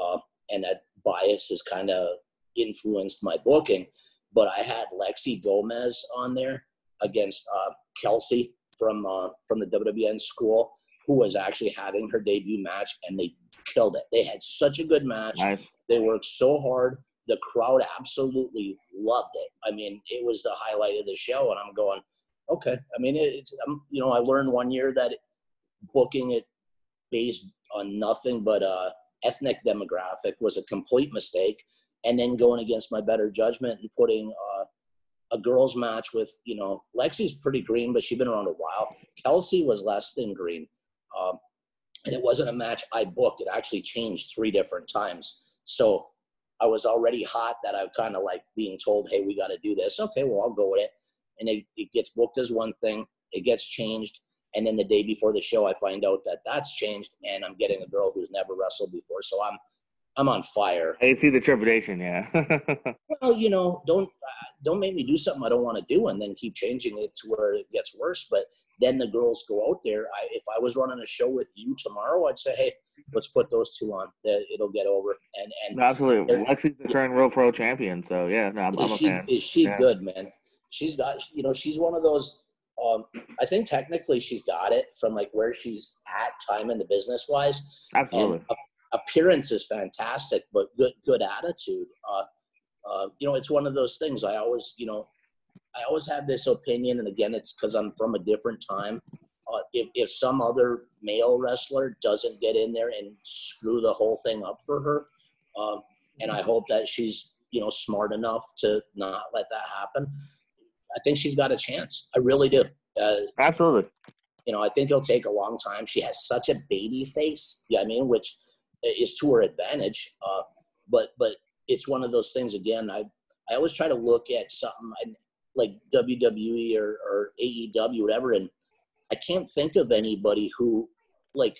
uh, and that bias has kind of influenced my booking. But I had Lexi Gomez on there against uh, Kelsey from uh, from the WWN school, who was actually having her debut match, and they killed it. They had such a good match. Nice. They worked so hard. The crowd absolutely loved it. I mean, it was the highlight of the show, and I'm going, okay. I mean, it's um, you know, I learned one year that booking it based on nothing but uh, ethnic demographic was a complete mistake and then going against my better judgment and putting uh, a girls match with you know Lexi's pretty green, but she's been around a while. Kelsey was less than green, um, and it wasn't a match I booked. It actually changed three different times. So I was already hot that I kind of like being told, "Hey, we got to do this." Okay, well I'll go with it. And it, it gets booked as one thing. It gets changed, and then the day before the show, I find out that that's changed, and I'm getting a girl who's never wrestled before. So I'm I'm on fire. I see the trepidation. Yeah. well, you know, don't uh, don't make me do something I don't want to do, and then keep changing it to where it gets worse. But then the girls go out there. I, if I was running a show with you tomorrow, I'd say, hey, let's put those two on. It'll get over. And and absolutely, Lexi's the current World Pro champion. So yeah, no, I'm, I'm she, a fan. Is she yeah. good, man? She's got. You know, she's one of those. Um, I think technically she's got it from like where she's at time in the business wise. Absolutely. And, appearance is fantastic, but good good attitude. Uh, uh, you know, it's one of those things. I always, you know, I always have this opinion, and again, it's because I'm from a different time. Uh, if if some other male wrestler doesn't get in there and screw the whole thing up for her, um, and I hope that she's you know smart enough to not let that happen. I think she's got a chance. I really do. Uh, Absolutely. You know, I think it'll take a long time. She has such a baby face. Yeah, I mean, which is to her advantage. Uh, but but it's one of those things. Again, I I always try to look at something like WWE or, or AEW, whatever, and I can't think of anybody who like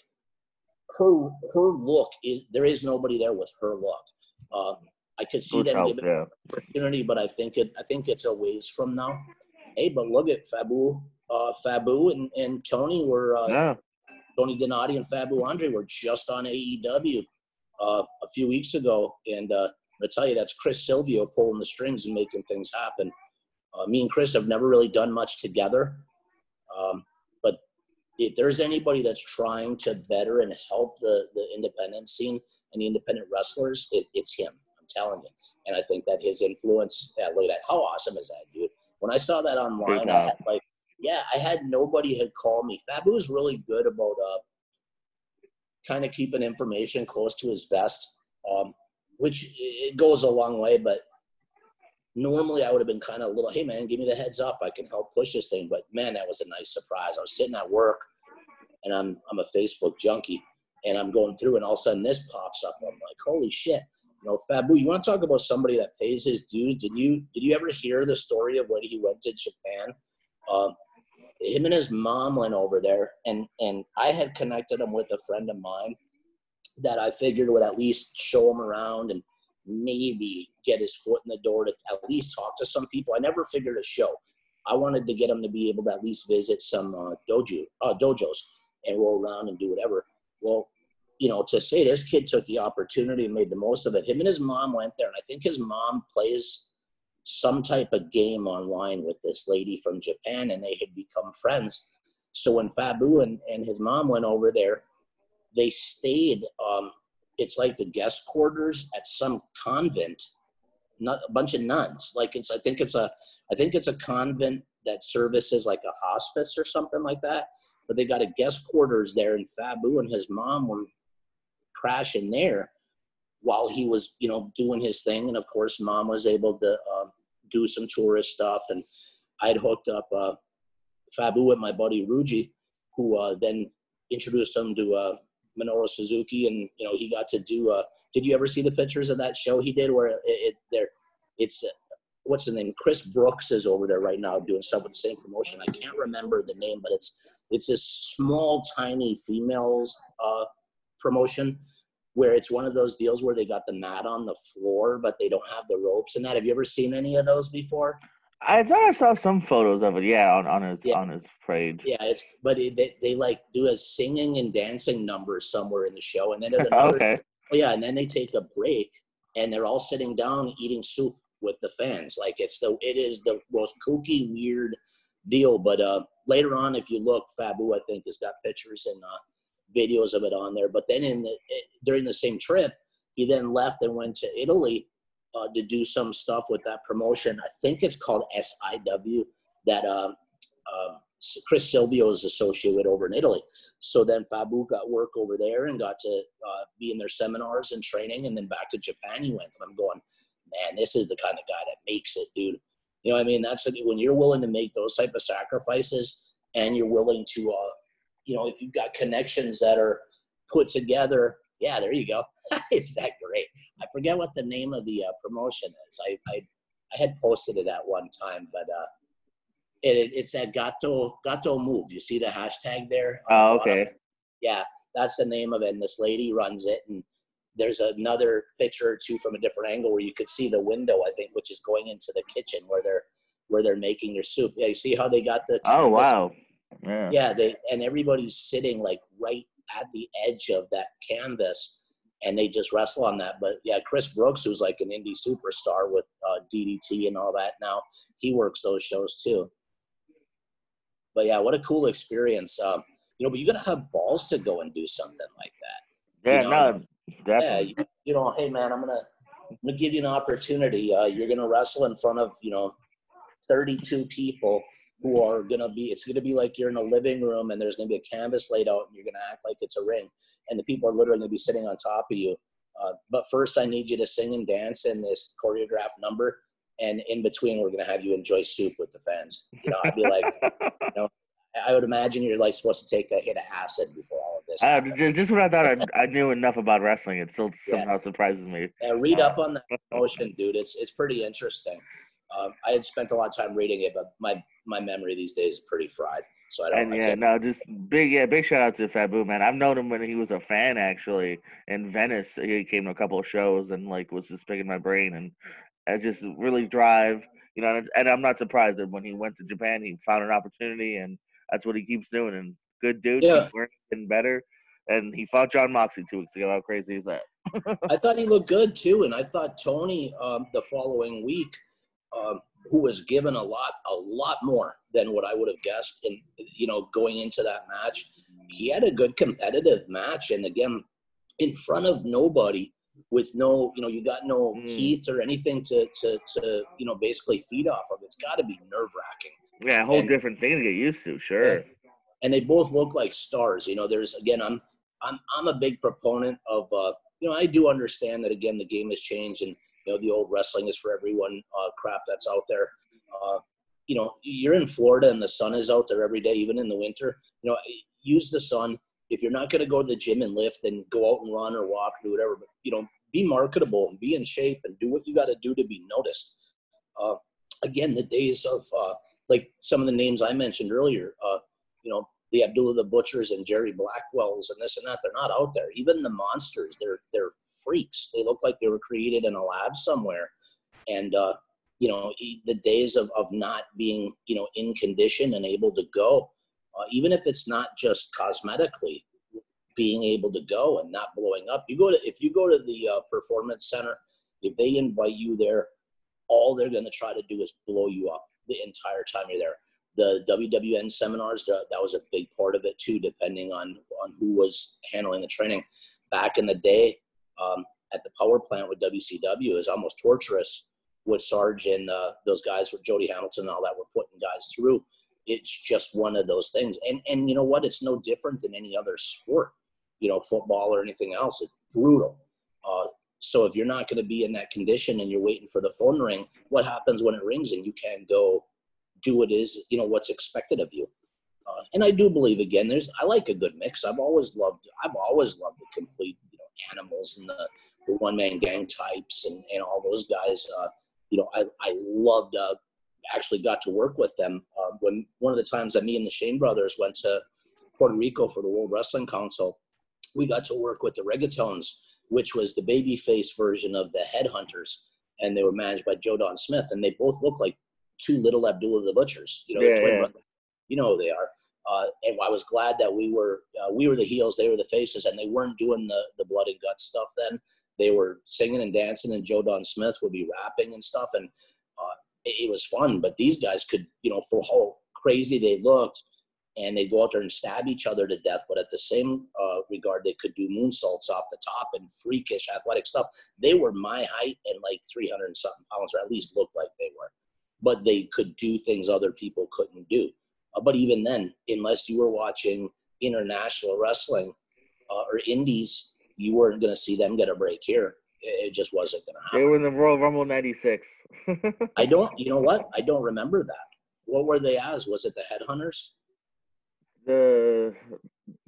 her her look is there is nobody there with her look. Um, I could see them giving yeah. opportunity, but I think it I think it's a ways from now. Hey, but look at Fabu, uh, Fabu and, and Tony were uh, Yeah. Tony Donati and Fabu Andre were just on AEW uh, a few weeks ago, and uh, I tell you that's Chris Silvio pulling the strings and making things happen. Uh, me and Chris have never really done much together, um, but if there's anybody that's trying to better and help the the independent scene and the independent wrestlers, it, it's him. I'm telling you, and I think that his influence. Yeah, look at that. How awesome is that, dude? When I saw that online, I had like, yeah, I had nobody had called me. Fabu is really good about uh, kind of keeping information close to his vest, um, which it goes a long way. But normally I would have been kind of a little, hey man, give me the heads up. I can help push this thing. But man, that was a nice surprise. I was sitting at work and I'm I'm a Facebook junkie and I'm going through and all of a sudden this pops up. I'm like, holy shit. You know, Fabu, you want to talk about somebody that pays his dues? Did you did you ever hear the story of when he went to Japan? Um, him and his mom went over there and and I had connected him with a friend of mine that I figured would at least show him around and maybe get his foot in the door to at least talk to some people. I never figured a show. I wanted to get him to be able to at least visit some uh, dojo uh, dojos and roll around and do whatever. Well, you know, to say this kid took the opportunity and made the most of it. Him and his mom went there, and I think his mom plays some type of game online with this lady from Japan, and they had become friends. So when Fabu and, and his mom went over there, they stayed. Um, it's like the guest quarters at some convent, not a bunch of nuns. Like it's, I think it's a, I think it's a convent that services like a hospice or something like that. But they got a guest quarters there, and Fabu and his mom were crashing there while he was, you know, doing his thing. And of course, mom was able to um, do some tourist stuff. And I'd hooked up uh, Fabu with my buddy Ruji, who uh, then introduced him to uh, Minoru Suzuki, and you know, he got to do. Uh, did you ever see the pictures of that show he did where it, it there? It's uh, what's the name? Chris Brooks is over there right now doing stuff with the same promotion. I can't remember the name, but it's it's this small, tiny females uh, promotion where it's one of those deals where they got the mat on the floor, but they don't have the ropes and that. Have you ever seen any of those before? I thought I saw some photos of it. Yeah, on, on his Yeah. on his page. Yeah, it's but it, they they like do a singing and dancing number somewhere in the show, and then another, okay. oh yeah, and then they take a break, and they're all sitting down eating soup with the fans. Like it's the it is the most kooky, weird deal. But uh, later on, if you look, Fabu I think has got pictures and uh, videos of it on there. But then in the during the same trip, he then left and went to Italy uh, to do some stuff with that promotion. I think it's called SIW that um, um, Chris Silvio is associated over in Italy. So then Fabu got work over there and got to uh, be in their seminars and training, and then back to Japan he went. And I'm going, man, this is the kind of guy that makes it, dude. You know what I mean? That's when you're willing to make those type of sacrifices, and you're willing to, uh, you know, if you've got connections that are put together. Yeah, there you go. is that great? I forget what the name of the uh, promotion is. I, I I had posted it at one time, but uh, it, it, it's that Gato Gatoh Move. You see the hashtag there? Oh, okay. Yeah, that's the name of it. And this lady runs it, and there's another picture or two from a different angle where you could see the window. I think, which is going into the kitchen where they're where they're making their soup. Yeah, you see how they got the Oh wow. Yeah. Yeah, they and everybody's sitting like right at the edge of that canvas, and they just wrestle on that. But yeah, Chris Brooks, who's like an indie superstar with uh, DDT and all that, now he works those shows too. But yeah, what a cool experience. Um, you know, but you gotta have balls to go and do something like that. Yeah, you know, no, Definitely. Yeah, you, you, know, hey man, I'm gonna I'm gonna give you an opportunity. Uh, you're gonna wrestle in front of you know 32 people who are gonna be. It's gonna be like you're in a living room and there's gonna be a canvas laid out and you're gonna act like it's a ring, and the people are literally gonna be sitting on top of you. Uh, but first, I need you to sing and dance in this choreographed number, and in between, we're gonna have you enjoy soup with the fans. You know, I'd be like, you know, I would imagine you're like supposed to take a hit of acid before all of this. Uh, just, just when I thought I, I, knew enough about wrestling, it still somehow yeah. surprises me. Yeah, read uh, up on the motion, dude. It's it's pretty interesting. Um, I had spent a lot of time reading it, but my my memory these days is pretty fried. So I don't. And yeah, no, just big yeah, big shout out to Fabu man. I've known him when he was a fan actually in Venice. He came to a couple of shows and like was just picking my brain and I just really drive. You know, and, and I'm not surprised that when he went to Japan, he found an opportunity and that's what he keeps doing. And good dude, yeah. he's getting better. And he fought Jon Moxley two weeks ago. How crazy is that? I thought he looked good too, and I thought Tony um, the following week, um, who was given a lot, a lot more than what I would have guessed. And you know, going into that match, he had a good competitive match, and again, in front of nobody, with no, you know, you got no mm. heat or anything to to to you know basically feed off of. It's got to be nerve wracking. Yeah, a whole and, different thing to get used to, sure. And they both look like stars. You know, there's again, I'm I'm I'm a big proponent of uh, you know, I do understand that again the game has changed and you know the old wrestling is for everyone uh, crap that's out there. Uh, you know, you're in Florida and the sun is out there every day, even in the winter. You know, use the sun. If you're not going to go to the gym and lift, then go out and run or walk, or do whatever. But you know, be marketable and be in shape and do what you got to do to be noticed. Uh, again, the days of uh, like some of the names I mentioned earlier, uh, you know, the Abdullah the Butchers and Jerry Blackwells and this and that, they're not out there. Even the monsters, they're they're freaks. They look like they were created in a lab somewhere. And uh, you know, the days of, of not being, you know, in condition and able to go, uh, even if it's not just cosmetically, being able to go and not blowing up. You go to if you go to the uh, performance center, if they invite you there, all they're going to try to do is blow you up the entire time you're there. The WWN seminars, uh, that was a big part of it too, depending on, on who was handling the training. Back in the day, um, at the power plant with WCW, is almost torturous with Sarge and uh, those guys with Jody Hamilton and all that were putting guys through. It's just one of those things. And, and you know what? It's no different than any other sport, you know, football or anything else. It's brutal. Uh, so if you're not going to be in that condition and you're waiting for the phone ring, what happens when it rings and you can't go do what is you know what's expected of you? Uh, and I do believe again, there's I like a good mix. I've always loved I've always loved the complete you know animals and the, the one man gang types and, and all those guys. Uh, you know I I loved uh, actually got to work with them uh, when one of the times that me and the Shane brothers went to Puerto Rico for the World Wrestling Council, we got to work with the Reggaetones which was the babyface version of the Headhunters, and they were managed by Joe Don Smith, and they both look like two little Abdullah the Butchers. You know, yeah, yeah. you know who they are. Uh, and I was glad that we were uh, we were the heels, they were the faces, and they weren't doing the the blood and guts stuff. Then they were singing and dancing, and Joe Don Smith would be rapping and stuff, and uh, it, it was fun. But these guys could, you know, for how crazy they looked, and they'd go out there and stab each other to death. But at the same uh, regard, they could do moonsaults off the top and freakish athletic stuff. They were my height and like 300 and something pounds, or at least looked like they were. But they could do things other people couldn't do. Uh, but even then, unless you were watching international wrestling uh, or indies, you weren't going to see them get a break here. It, just wasn't going to happen. They were in the Royal Rumble '96. I don't. You know what? I don't remember that. What were they as? Was it the Headhunters? the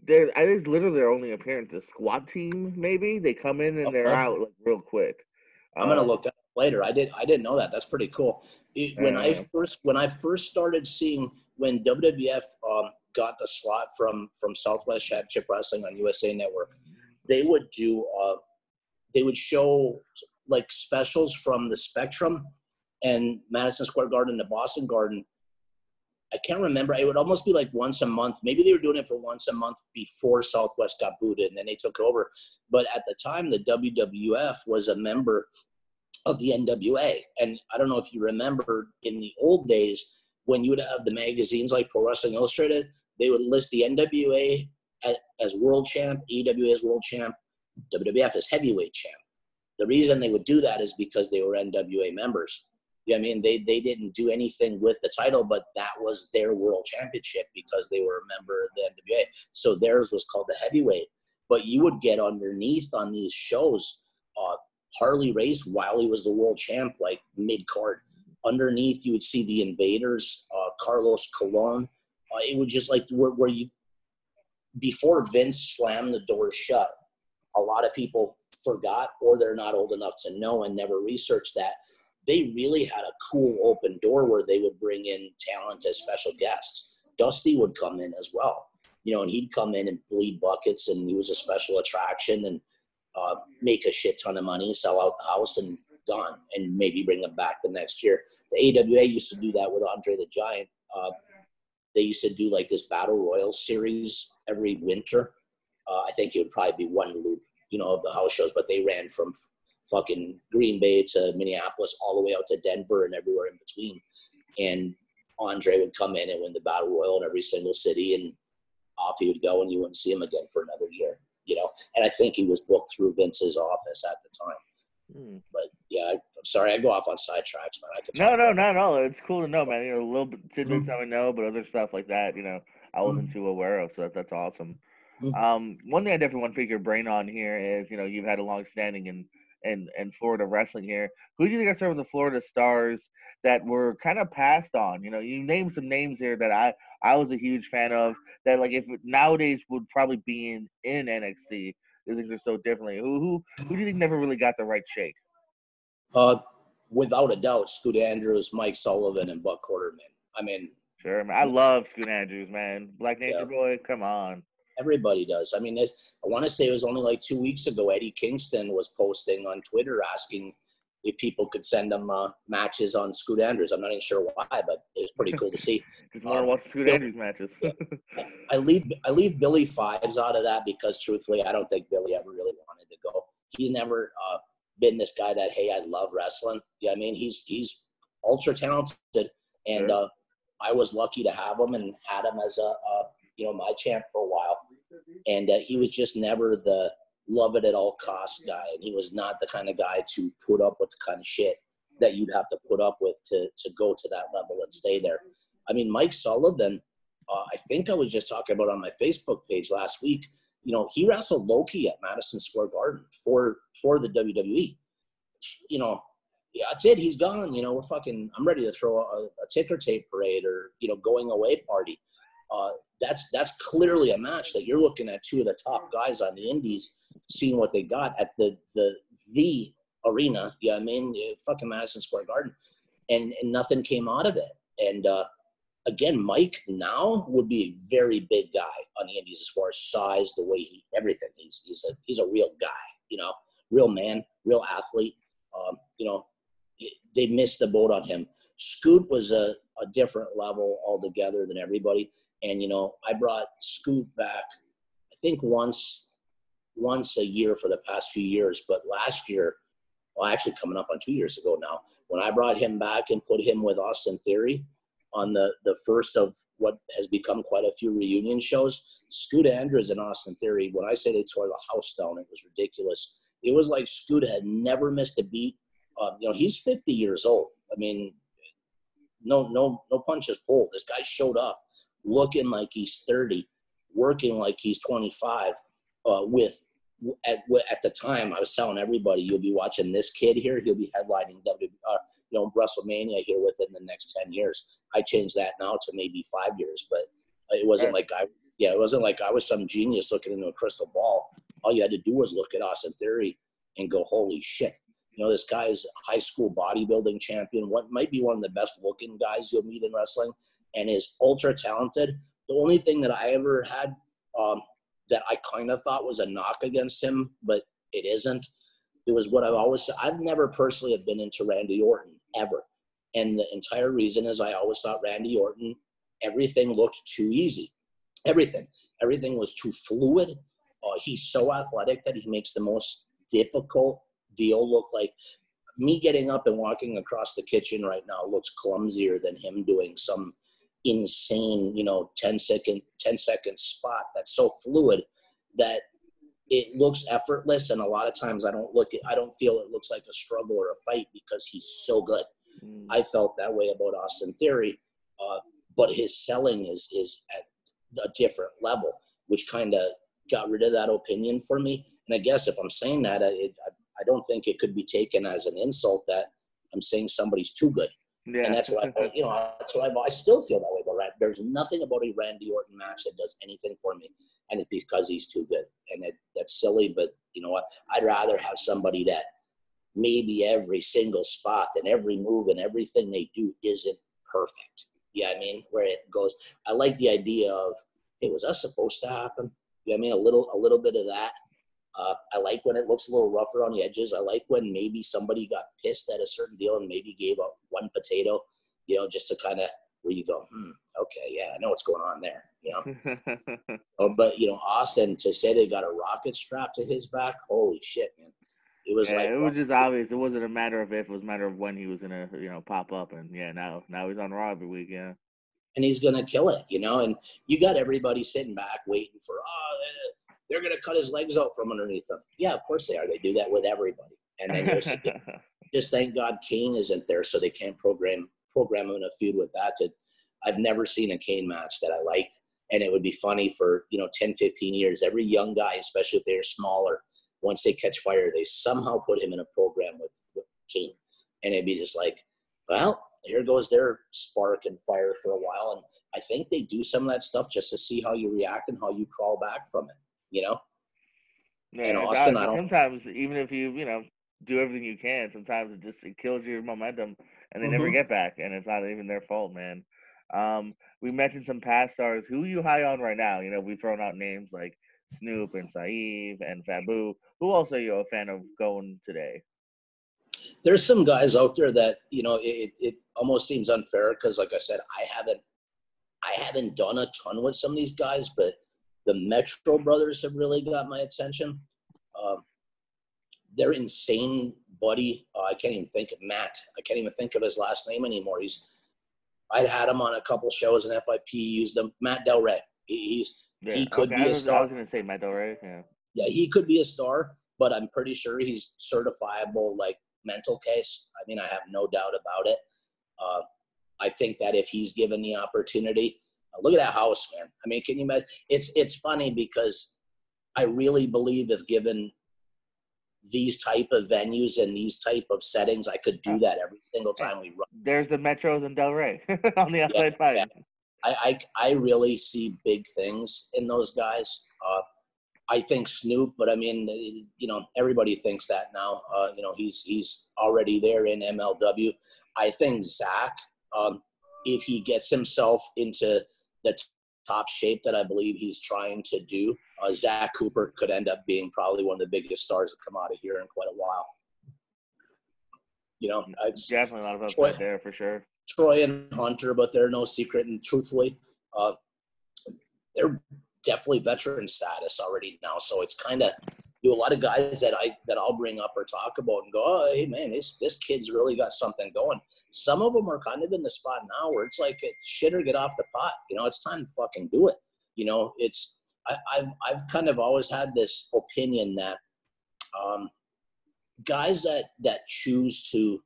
they I think it's literally their only appearance. The Squat Team, maybe they come in and okay. they're out like real quick. I'm gonna um, look that later. I did I didn't know that. That's pretty cool. It, when I first when I first started seeing when WWF um, got the slot from from Southwest Championship Wrestling on USA Network, they would do uh, they would show like specials from the Spectrum and Madison Square Garden to Boston Garden I can't remember. It would almost be like once a month. Maybe they were doing it for once a month before Southwest got booted and then they took over. But at the time, the WWF was a member of the NWA. And I don't know if you remember in the old days when you would have the magazines like Pro Wrestling Illustrated, they would list the NWA as world champ, AWA as world champ, WWF as heavyweight champ. The reason they would do that is because they were NWA members. Yeah, I mean, they, they didn't do anything with the title, but that was their world championship because they were a member of the NWA. So theirs was called the heavyweight. But you would get underneath on these shows. Uh, Harley Race while he was the world champ, like mid card. Underneath, you would see the Invaders, uh, Carlos Colon. Uh, it would just like where, where you before Vince slammed the door shut. A lot of people forgot, or they're not old enough to know and never researched that. They really had a cool open door where they would bring in talent as special guests. Dusty would come in as well, you know, and he'd come in and bleed buckets, and he was a special attraction and uh, make a shit ton of money, sell out the house, and gone, and maybe bring them back the next year. The AWA used to do that with Andre the Giant. Uh, they used to do like this battle royal series every winter. Uh, I think it would probably be one loop, you know, of the house shows, but they ran from fucking Green Bay to Minneapolis, all the way out to Denver and everywhere in between. And Andre would come in and win the battle royal in every single city, and off he would go, and you wouldn't see him again for another year. You know, and I think he was booked through Vince's office at the time. Hmm. But yeah, I, am sorry, I go off on sidetracks, man. I could no, no, not at all. It's cool to know, man. You know, a little bit tidbits mm-hmm. I know, but other stuff like that, you know, I wasn't mm-hmm. too aware of. So that, that's awesome. Mm-hmm. Um, one thing I definitely want to pick your brain on here is, you know, you've had a long standing in in, in Florida wrestling here. Who do you think are some of the Florida stars that were kind of passed on? You know, you named some names here that I I was a huge fan of. That like if nowadays would probably be in in NXT These things are so differently. Who who who do you think never really got the right shake? Uh, without a doubt, Scoot Andrews, Mike Sullivan, and Buck Quarterman. I mean, sure, man. I love Scoot Andrews, man. Black Nature yeah. boy, come on. Everybody does. I mean, I want to say it was only like two weeks ago. Eddie Kingston was posting on Twitter asking if people could send him uh, matches on Scoot Andrews. I'm not even sure why, but it was pretty cool to see. Just want to watch Scoot Andrews matches. I leave I leave Billy Fives out of that because truthfully, I don't think Billy ever really wanted to go. He's never uh, been this guy that hey, I love wrestling. Yeah, I mean he's he's ultra talented, and sure. uh, I was lucky to have him and had him as a, a you know my champ for a while, and uh, he was just never the love it at all cost guy, and he was not the kind of guy to put up with the kind of shit that you'd have to put up with to to go to that level and stay there. I mean, Mike Sullivan, uh, I think I was just talking about on my Facebook page last week. You know, he wrestled Loki at Madison Square Garden for for the WWE. You know, yeah, that's it. He's gone. You know, we're fucking. I'm ready to throw a, a ticker tape parade or you know, going away party. Uh, that's that's clearly a match that you're looking at two of the top guys on the indies seeing what they got at the the the arena. Yeah, I mean, fucking Madison Square Garden, and and nothing came out of it. And uh, again, Mike now would be a very big guy on the Indies as far as size, the way he everything. He's he's a he's a real guy, you know, real man, real athlete. Um, you know, they missed the boat on him. Scoot was a, a different level altogether than everybody. And you know, I brought Scoot back, I think once once a year for the past few years. But last year, well, actually coming up on two years ago now, when I brought him back and put him with Austin Theory on the, the first of what has become quite a few reunion shows, Scoot Andrews and Austin Theory, when I say they tore the house down, it was ridiculous. It was like Scoot had never missed a beat. Um, you know, he's 50 years old. I mean, no, no, no punches pulled. This guy showed up looking like he's 30, working like he's 25, uh, with at at the time, I was telling everybody, you'll be watching this kid here. He'll be headlining W, uh, you know, WrestleMania here within the next ten years. I changed that now to maybe five years, but it wasn't like I, yeah, it wasn't like I was some genius looking into a crystal ball. All you had to do was look at Austin Theory and go, holy shit. You know, this guy's high school bodybuilding champion. What might be one of the best looking guys you'll meet in wrestling, and is ultra talented. The only thing that I ever had um, that I kind of thought was a knock against him, but it isn't. It was what I've always said. I've never personally have been into Randy Orton ever. And the entire reason is I always thought Randy Orton, everything looked too easy. Everything. Everything was too fluid. Uh, he's so athletic that he makes the most difficult deal look like me getting up and walking across the kitchen right now looks clumsier than him doing some insane, you know, 10 second, 10 second spot that's so fluid that it looks effortless, and a lot of times I don't look at, I don't feel it looks like a struggle or a fight because he's so good. Mm. I felt that way about Austin Theory, uh, but his selling is is at a different level, which kind of got rid of that opinion for me. And I guess if I'm saying that, it, I, I don't think it could be taken as an insult that I'm saying somebody's too good. Yeah. And that's what I, you know that's why I, I still feel that way about Randy. There's nothing about a Randy Orton match that does anything for me, and it's because he's too good. And it, that's silly, but you know what? I'd rather have somebody that maybe every single spot and every move and everything they do isn't perfect. Yeah, I mean where it goes. I like the idea of, hey, was that supposed to happen? Yeah, I mean a little a little bit of that. Uh, I like when it looks a little rougher on the edges. I like when maybe somebody got pissed at a certain deal and maybe gave up one potato, you know, just to kind of where you go, hmm, okay, yeah, I know what's going on there, you know. oh, but you know, Austin to say they got a rocket strapped to his back, holy shit, man. It was yeah, like it was just obvious. It wasn't a matter of if; it was a matter of when he was gonna, you know, pop up. And yeah, now now he's on Raw every week. Yeah, and he's gonna kill it, you know. And you got everybody sitting back waiting for, oh, they're going to cut his legs out from underneath him. Yeah, of course they are. They do that with everybody. And then just, just thank God Kane isn't there, so they can't program program him in a feud with that. To, I've never seen a Kane match that I liked, and it would be funny for you know 10, 15 years. Every young guy, especially if they're smaller, once they catch fire, they somehow put him in a program with, with Kane, and it'd be just like, well, here goes their spark and fire for a while. And I think they do some of that stuff just to see how you react and how you crawl back from it you know. Yeah, and Austin, I don't. Sometimes, even if you, you know, do everything you can, sometimes it just it kills your momentum, and they mm-hmm. never get back, and it's not even their fault, man. Um, we mentioned some past stars. Who are you high on right now? You know, we've thrown out names like Snoop and Saeed and Fabu. Who else are you a fan of going today? There's some guys out there that you know it, it almost seems unfair because, like I said, I haven't I haven't done a ton with some of these guys, but the Metro brothers have really got my attention. Um, they're insane, buddy. Uh, I can't even think of Matt. I can't even think of his last name anymore. He's I'd had him on a couple shows in FIP used him. Matt Del Rey. He, he's yeah, he could okay. be a star. I was going to say Matt Del Rey. Yeah. Yeah, he could be a star, but I'm pretty sure he's certifiable like mental case. I mean, I have no doubt about it. Uh, I think that if he's given the opportunity, Look at that house, man. I mean, can you imagine? It's it's funny because I really believe if given these type of venues and these type of settings, I could do that every single time we run. There's the Metros and Del Rey on the outside yeah, Yeah. I, I, I really see big things in those guys. Uh, I think Snoop, but I mean, you know, everybody thinks that now. Uh, you know, he's he's already there in MLW. I think Zach, um, if he gets himself into the top shape that I believe he's trying to do, uh, Zach Cooper could end up being probably one of the biggest stars to come out of here in quite a while. You know, it's definitely a lot of upside there for sure. Troy and Hunter, but they're no secret. And truthfully, uh, they're definitely veteran status already now. So it's kind of do a lot of guys that I that I'll bring up or talk about and go, oh, hey man, this this kid's really got something going. Some of them are kind of in the spot now where it's like shit or get off the pot. You know, it's time to fucking do it. You know, it's I, I've I've kind of always had this opinion that um, guys that that choose to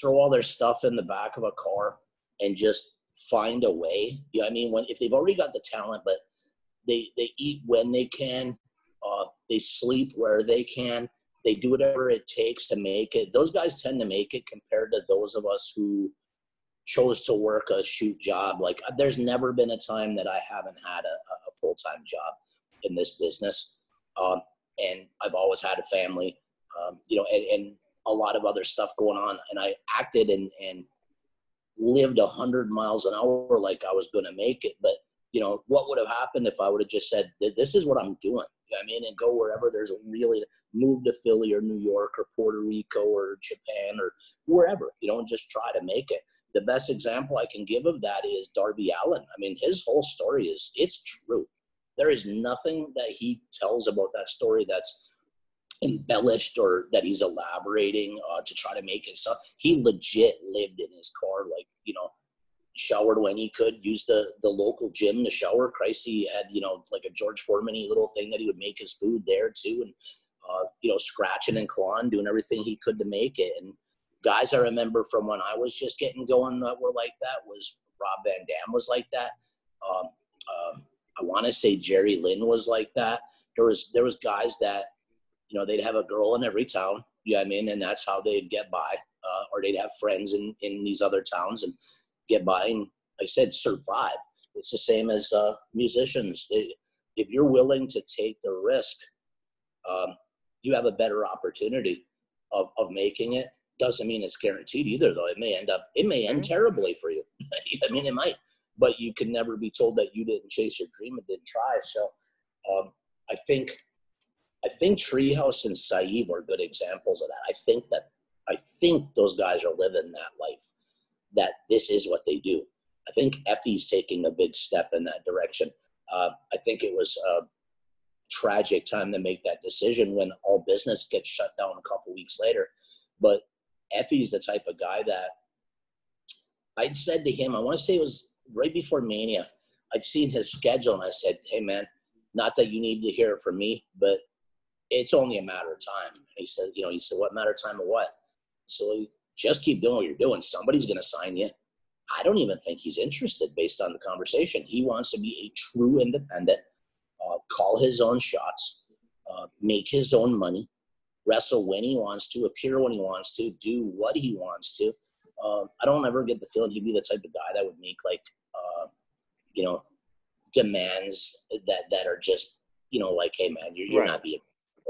throw all their stuff in the back of a car and just find a way. You know, I mean, when if they've already got the talent, but they they eat when they can uh, they sleep where they can. They do whatever it takes to make it. Those guys tend to make it compared to those of us who chose to work a shoot job. Like there's never been a time that I haven't had a, a full time job in this business, um, and I've always had a family, um, you know, and, and, a lot of other stuff going on. And I acted and and lived a hundred miles an hour like I was going to make it, but you know what would have happened if I would have just said, "This is what I'm doing." I mean, and go wherever there's a really move to Philly or New York or Puerto Rico or Japan or wherever, you know, and just try to make it. The best example I can give of that is Darby Allin. I mean, his whole story is it's true. There is nothing that he tells about that story that's embellished or that he's elaborating uh, to try to make it stuff. He legit lived in his car, like you know, showered when he could, use the the local gym to shower. Christ, he had you know like a George Foreman little thing that he would make his food there too, and uh, you know scratching and clawing, doing everything he could to make it. And guys, I remember from when I was just getting going that were like that was Rob Van Dam was like that. Um, um, I want to say Jerry Lynn was like that. There was there was guys that you know they'd have a girl in every town. You know what I mean? And that's how they'd get by. Uh, or they'd have friends in, in these other towns and get by and, like I said, survive. It's the same as uh, musicians. if you're willing to take the risk, um, you have a better opportunity of, of making it. Doesn't mean it's guaranteed either, though. It may end up, it may end terribly for you. I mean, it might, but you can never be told that you didn't chase your dream and didn't try. So um, I think, I think Treehouse and Saeed are good examples of that. I think that, I think those guys are living that life that this is what they do. I think Effy's taking a big step in that direction. Uh, I think it was a tragic time to make that decision when all business gets shut down a couple weeks later. But Effy's the type of guy that I'd said to him, I want to say it was right before Mania. I'd seen his schedule and I said, Hey man, not that you need to hear it from me, but it's only a matter of time. And he said, you know, he said, what matter of time of what? So just keep doing what you're doing. Somebody's going to sign you. I don't even think he's interested based on the conversation. He wants to be a true independent, uh, call his own shots, uh, make his own money, wrestle when he wants to, appear when he wants to, do what he wants to. Uh, I don't ever get the feeling he'd be the type of guy that would make like, uh, you know, demands that that are just, you know, like, hey man, you're, you're right. not being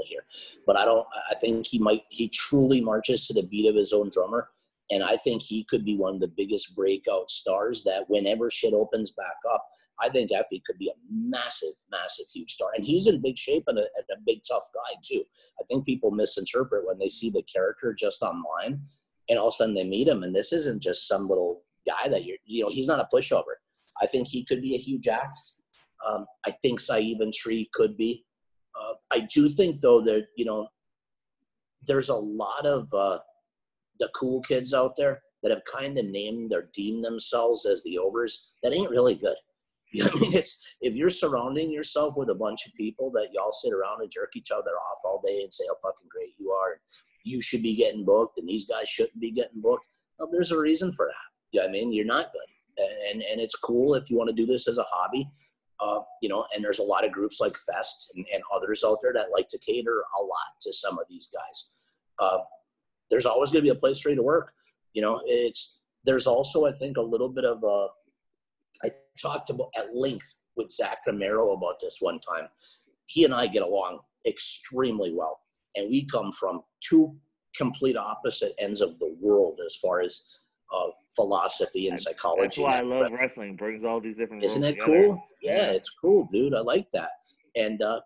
here. But I don't. I think he might. He truly marches to the beat of his own drummer, and I think he could be one of the biggest breakout stars. That whenever shit opens back up, I think Effy could be a massive, massive, huge star. And he's in big shape and a, and a big, tough guy too. I think people misinterpret when they see the character just online, and all of a sudden they meet him, and this isn't just some little guy that you're. You know, he's not a pushover. I think he could be a huge act. Um, I think Saeed Tree could be. Uh, I do think though that you know there's a lot of uh, the cool kids out there that have kind of named or deemed themselves as the overs. That ain't really good. You know I mean? It's if you're surrounding yourself with a bunch of people that y'all sit around and jerk each other off all day and say how fucking great you are, you should be getting booked, and these guys shouldn't be getting booked. Well, there's a reason for that. You know I mean? You're not good, and and it's cool if you want to do this as a hobby. Uh, you know, and there's a lot of groups like Fest and, and, others out there that like to cater a lot to some of these guys. Uh, there's always going to be a place for you to work. You know, it's there's also I think a little bit of a. I talked about at length with Zach Romero about this one time. He and I get along extremely well, and we come from two complete opposite ends of the world as far as of philosophy and psychology. That's why I love wrestling. Brings all these different. Isn't it together. cool? Yeah, it's cool, dude. I like that. And uh,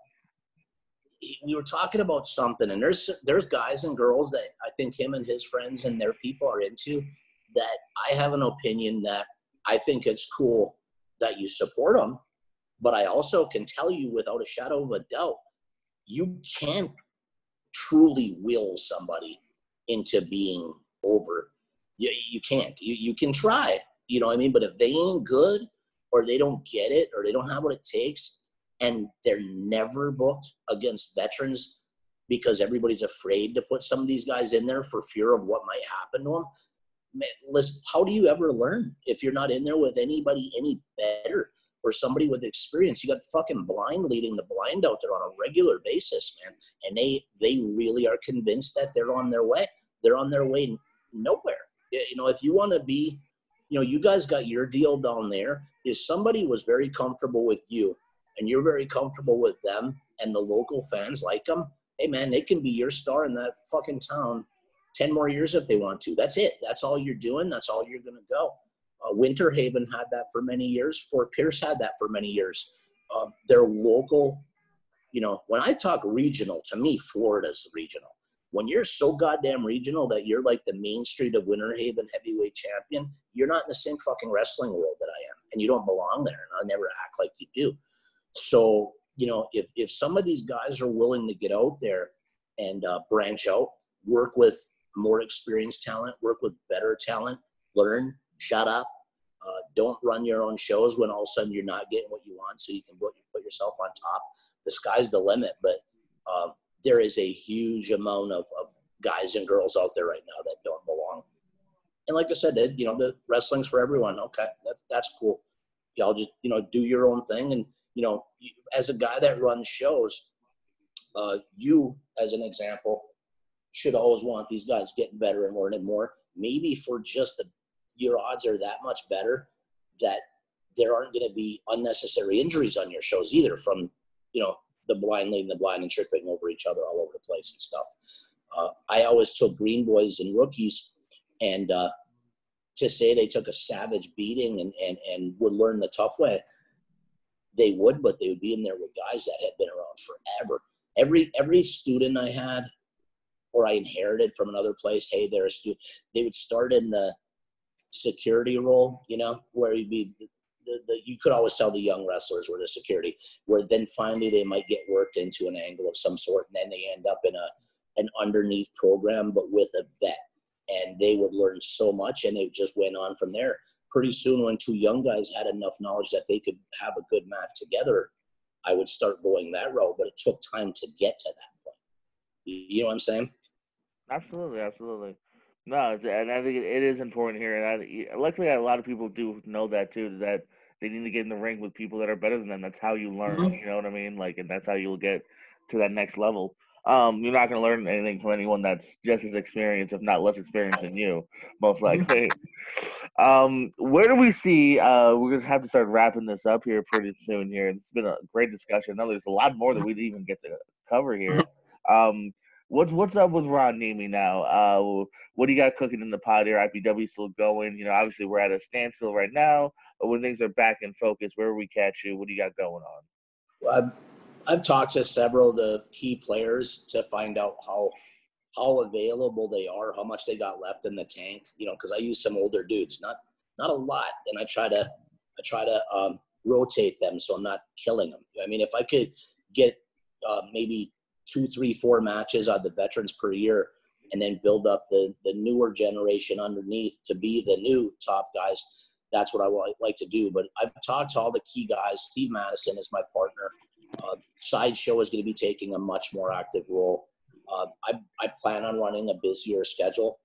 we were talking about something, and there's there's guys and girls that I think him and his friends and their people are into. That I have an opinion that I think it's cool that you support them, but I also can tell you without a shadow of a doubt, you can't truly will somebody into being over you, you can't. You, you can try, you know what I mean? But if they ain't good or they don't get it or they don't have what it takes and they're never booked against veterans because everybody's afraid to put some of these guys in there for fear of what might happen to them. Man, listen, how do you ever learn if you're not in there with anybody any better or somebody with experience? You got fucking blind leading the blind out there on a regular basis, man. And they they really are convinced that they're on their way. They're on their way nowhere you know, if you want to be, you know, you guys got your deal down there. If somebody was very comfortable with you and you're very comfortable with them and the local fans like them, hey man, they can be your star in that fucking town 10 more years if they want to. That's it. That's all you're doing. That's all you're going to go. Uh, Winter Haven had that for many years. Fort Pierce had that for many years. Um, they're local. You know, when I talk regional, to me, Florida's regional when you're so goddamn regional that you're like the main street of Winter Haven heavyweight champion, you're not in the same fucking wrestling world that I am, and you don't belong there. And I'll never act like you do. So you know, if if some of these guys are willing to get out there and uh, branch out, work with more experienced talent, work with better talent, learn, shut up, Uh, don't run your own shows when all of a sudden you're not getting what you want, so you can put, put yourself on top. The sky's the limit, but um, there is a huge amount of, of guys and girls out there right now that don't belong. And like I said, you know, the wrestling's for everyone. Okay, that's that's cool. Y'all just you know do your own thing, and you know, as a guy that runs shows, uh, you as an example should always want these guys getting better and learning more. Maybe for just the your odds are that much better that there aren't going to be unnecessary injuries on your shows either from you know the blind leading the blind and tripping over each other all over the place and stuff. Uh, I always took green boys and rookies, and uh, to say they took a savage beating and, and, and would learn the tough way, they would, but they would be in there with guys that had been around forever. Every every student I had, or I inherited from another place, hey, they're a student. They would start in the security role, you know, where you'd be the, the, you could always tell the young wrestlers were the security, where then finally they might get worked into an angle of some sort, and then they end up in a an underneath program, but with a vet, and they would learn so much, and it just went on from there. Pretty soon, when two young guys had enough knowledge that they could have a good match together, I would start going that route. But it took time to get to that point. You know what I'm saying? Absolutely, absolutely. No, and I think it is important here, and I, luckily a lot of people do know that too. That they need to get in the ring with people that are better than them. That's how you learn. Mm-hmm. You know what I mean? Like, and that's how you'll get to that next level. Um, you're not going to learn anything from anyone that's just as experienced, if not less experienced than you, most mm-hmm. likely. um, where do we see? Uh, we're going to have to start wrapping this up here pretty soon. Here, it's been a great discussion. I know there's a lot more that we didn't even get to cover here. Mm-hmm. Um, what's what's up with Ron Niemi now? Uh, what do you got cooking in the pot here? IPW still going? You know, obviously we're at a standstill right now, when things are back in focus, where we catch you? What do you got going on? Well, I've, I've talked to several of the key players to find out how how available they are, how much they got left in the tank. You know, because I use some older dudes, not not a lot, and I try to I try to um, rotate them so I'm not killing them. I mean, if I could get uh, maybe two, three, four matches on the veterans per year, and then build up the the newer generation underneath to be the new top guys. That's what I like to do. But I've talked to all the key guys. Steve Madison is my partner. Uh, Sideshow is going to be taking a much more active role. Uh, I, I plan on running a busier schedule.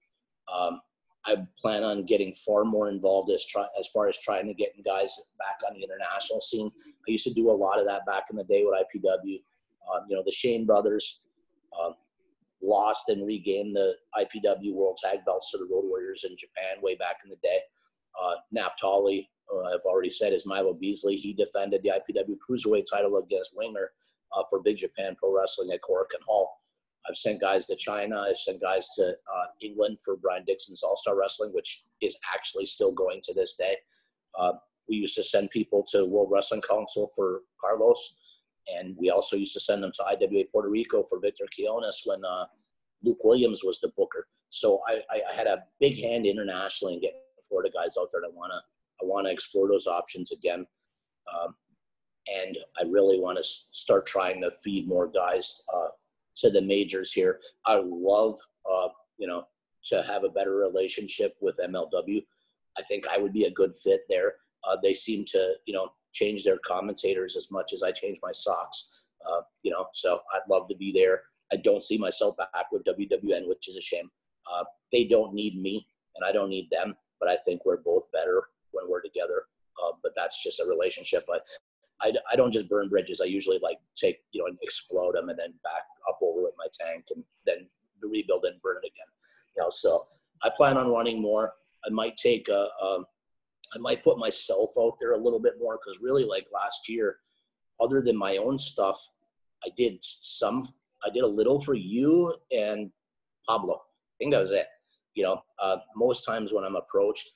Um, I plan on getting far more involved as try, as far as trying to get guys back on the international scene. I used to do a lot of that back in the day with IPW. Um, you know, the Shane brothers um, lost and regained the IPW World Tag Belts to the Road Warriors in Japan way back in the day. Uh, Naphtali, uh, I've already said, is Milo Beasley. He defended the IPW Cruiserweight title against Winger uh, for Big Japan Pro Wrestling at Korakuen Hall. I've sent guys to China. I've sent guys to uh, England for Brian Dixon's All Star Wrestling, which is actually still going to this day. Uh, we used to send people to World Wrestling Council for Carlos and we also used to send them to IWA Puerto Rico for Victor Quiñones when uh, Luke Williams was the booker. So I, I, had a big hand internationally in getting Florida guys out there. I wanna I wanna explore those options again, um, and I really want to start trying to feed more guys uh, to the majors here. I love uh, you know to have a better relationship with MLW. I think I would be a good fit there. Uh, they seem to you know change their commentators as much as I change my socks. Uh, you know, so I'd love to be there. I don't see myself back with WWN, which is a shame. Uh, they don't need me, and I don't need them. But I think we're both better when we're together. Uh, but that's just a relationship. But I, I don't just burn bridges. I usually like take you know and explode them and then back up over with my tank and then rebuild and burn it again. You know, so I plan on running more. I might take a, a I might put myself out there a little bit more because really, like last year, other than my own stuff, I did some. I did a little for you and Pablo. I think that was it. You know, uh, most times when I'm approached,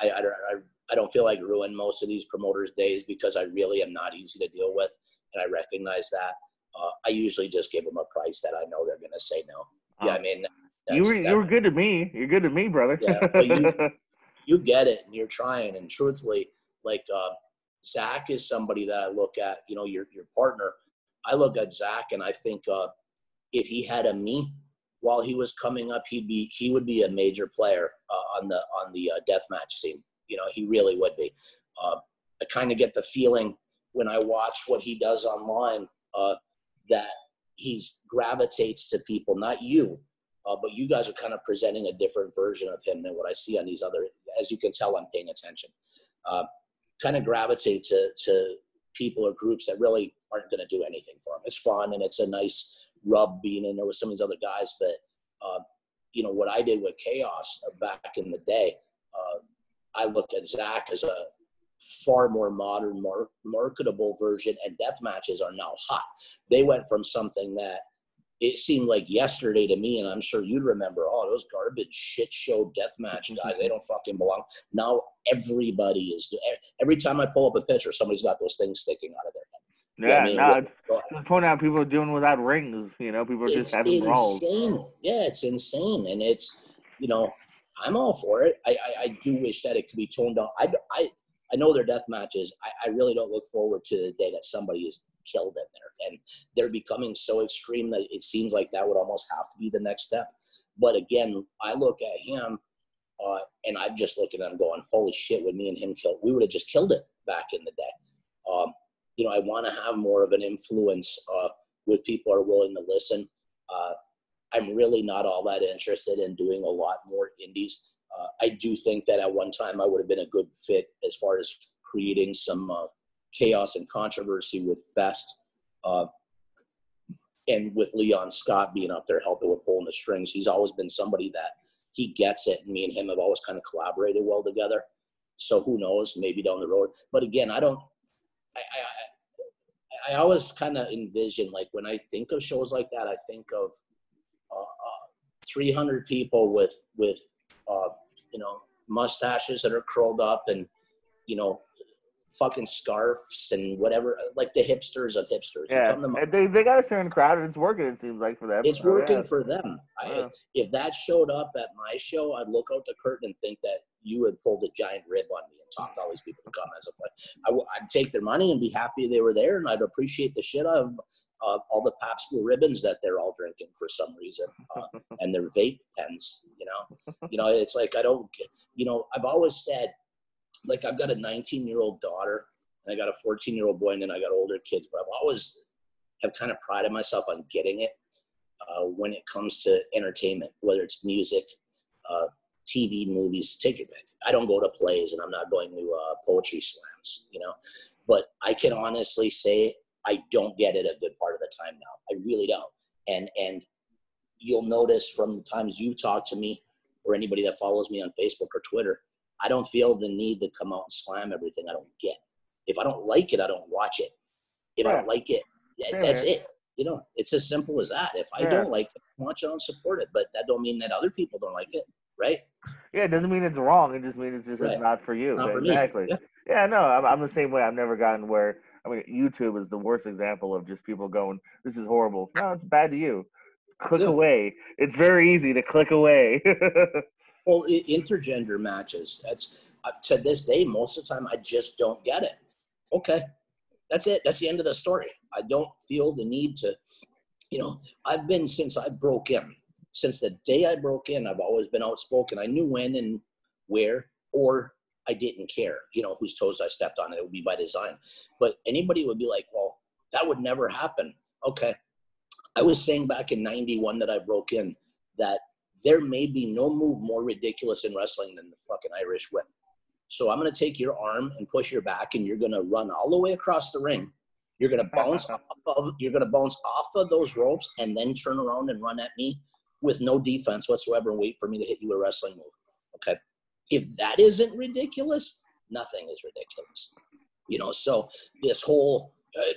I, I, I, I don't feel like ruin most of these promoters' days because I really am not easy to deal with, and I recognize that. Uh, I usually just give them a price that I know they're going to say no. Yeah, I mean, you were you were good to me. You're good to me, brother. yeah, but you, you get it and you're trying. And truthfully, like uh, Zach is somebody that I look at. You know, your your partner. I look at Zach and I think uh, if he had a me while he was coming up, he'd be he would be a major player uh, on the on the uh, death match scene. You know, he really would be. Uh, I kind of get the feeling when I watch what he does online uh, that he's gravitates to people, not you, uh, but you guys are kind of presenting a different version of him than what I see on these other. As you can tell, I'm paying attention. Uh, kind of gravitate to to people or groups that really aren't going to do anything for him. It's fun and it's a nice rub being in there with some of these other guys. But uh, you know what I did with Chaos back in the day, uh, I look at Zach as a far more modern, more marketable version, and death matches are now hot. They went from something that it seemed like yesterday to me, and I'm sure you'd remember, oh, those garbage shit show deathmatch guys, they don't fucking belong. Now everybody is. Every time I pull up a picture, somebody's got those things sticking out of their head. Yeah, you know I mean? point out people are doing without rings. You know, people are just having insane. brawls. Yeah, it's insane, and it's you know, I'm all for it. I, I, I do wish that it could be toned down. I, I, I know their death matches. I, I really don't look forward to the day that somebody is killed in there, and they're becoming so extreme that it seems like that would almost have to be the next step. But again, I look at him, uh, and I'm just looking at him going, "Holy shit!" When me and him killed, we would have just killed it back in the day. Um, you know, I want to have more of an influence uh, with people are willing to listen. Uh, I'm really not all that interested in doing a lot more indies. Uh, I do think that at one time I would have been a good fit as far as creating some uh, chaos and controversy with Fest. Uh, and with Leon Scott being up there helping with pulling the strings, he's always been somebody that he gets it. Me and him have always kind of collaborated well together. So who knows, maybe down the road. But again, I don't, I, I, I always kind of envision like when I think of shows like that, I think of uh, uh, 300 people with with uh, you know mustaches that are curled up and you know fucking scarves and whatever, like the hipsters of hipsters. Yeah, they they got a certain crowd and it's working. It seems like for them. It's working yeah. for them. Yeah. I, if that showed up at my show, I'd look out the curtain and think that you had pulled a giant rib on me and talked all these people to come as a fight. I, would take their money and be happy they were there, and I'd appreciate the shit of uh, all the Blue ribbons that they're all drinking for some reason, uh, and their vape pens. You know, you know, it's like I don't. You know, I've always said like I've got a 19 year old daughter and I got a 14 year old boy and then I got older kids, but I've always have kind of prided myself on getting it uh, when it comes to entertainment, whether it's music, uh, TV, movies, take your pick. I don't go to plays and I'm not going to uh, poetry slams, you know, but I can honestly say I don't get it a good part of the time now. I really don't. And, and you'll notice from the times you talk to me or anybody that follows me on Facebook or Twitter, I don't feel the need to come out and slam everything I don't get. If I don't like it, I don't watch it. If yeah. I don't like it, that's it. You know, it's as simple as that. If I yeah. don't like it, watch it and support it. But that don't mean that other people don't like it, right? Yeah, it doesn't mean it's wrong. It just means it's just right. not for you. Not for exactly. Me. Yeah. no, I'm, I'm the same way. I've never gotten where I mean, YouTube is the worst example of just people going, "This is horrible." No, it's bad to you. Click away. It's very easy to click away. Well, intergender matches. That's to this day, most of the time, I just don't get it. Okay, that's it. That's the end of the story. I don't feel the need to, you know, I've been since I broke in. Since the day I broke in, I've always been outspoken. I knew when and where, or I didn't care, you know, whose toes I stepped on. It would be by design. But anybody would be like, well, that would never happen. Okay. I was saying back in 91 that I broke in that there may be no move more ridiculous in wrestling than the fucking Irish whip. So I'm going to take your arm and push your back, and you're going to run all the way across the ring. You're going to bounce off of you're going to bounce off of those ropes, and then turn around and run at me with no defense whatsoever, and wait for me to hit you with a wrestling move. Okay, if that isn't ridiculous, nothing is ridiculous. You know, so this whole uh,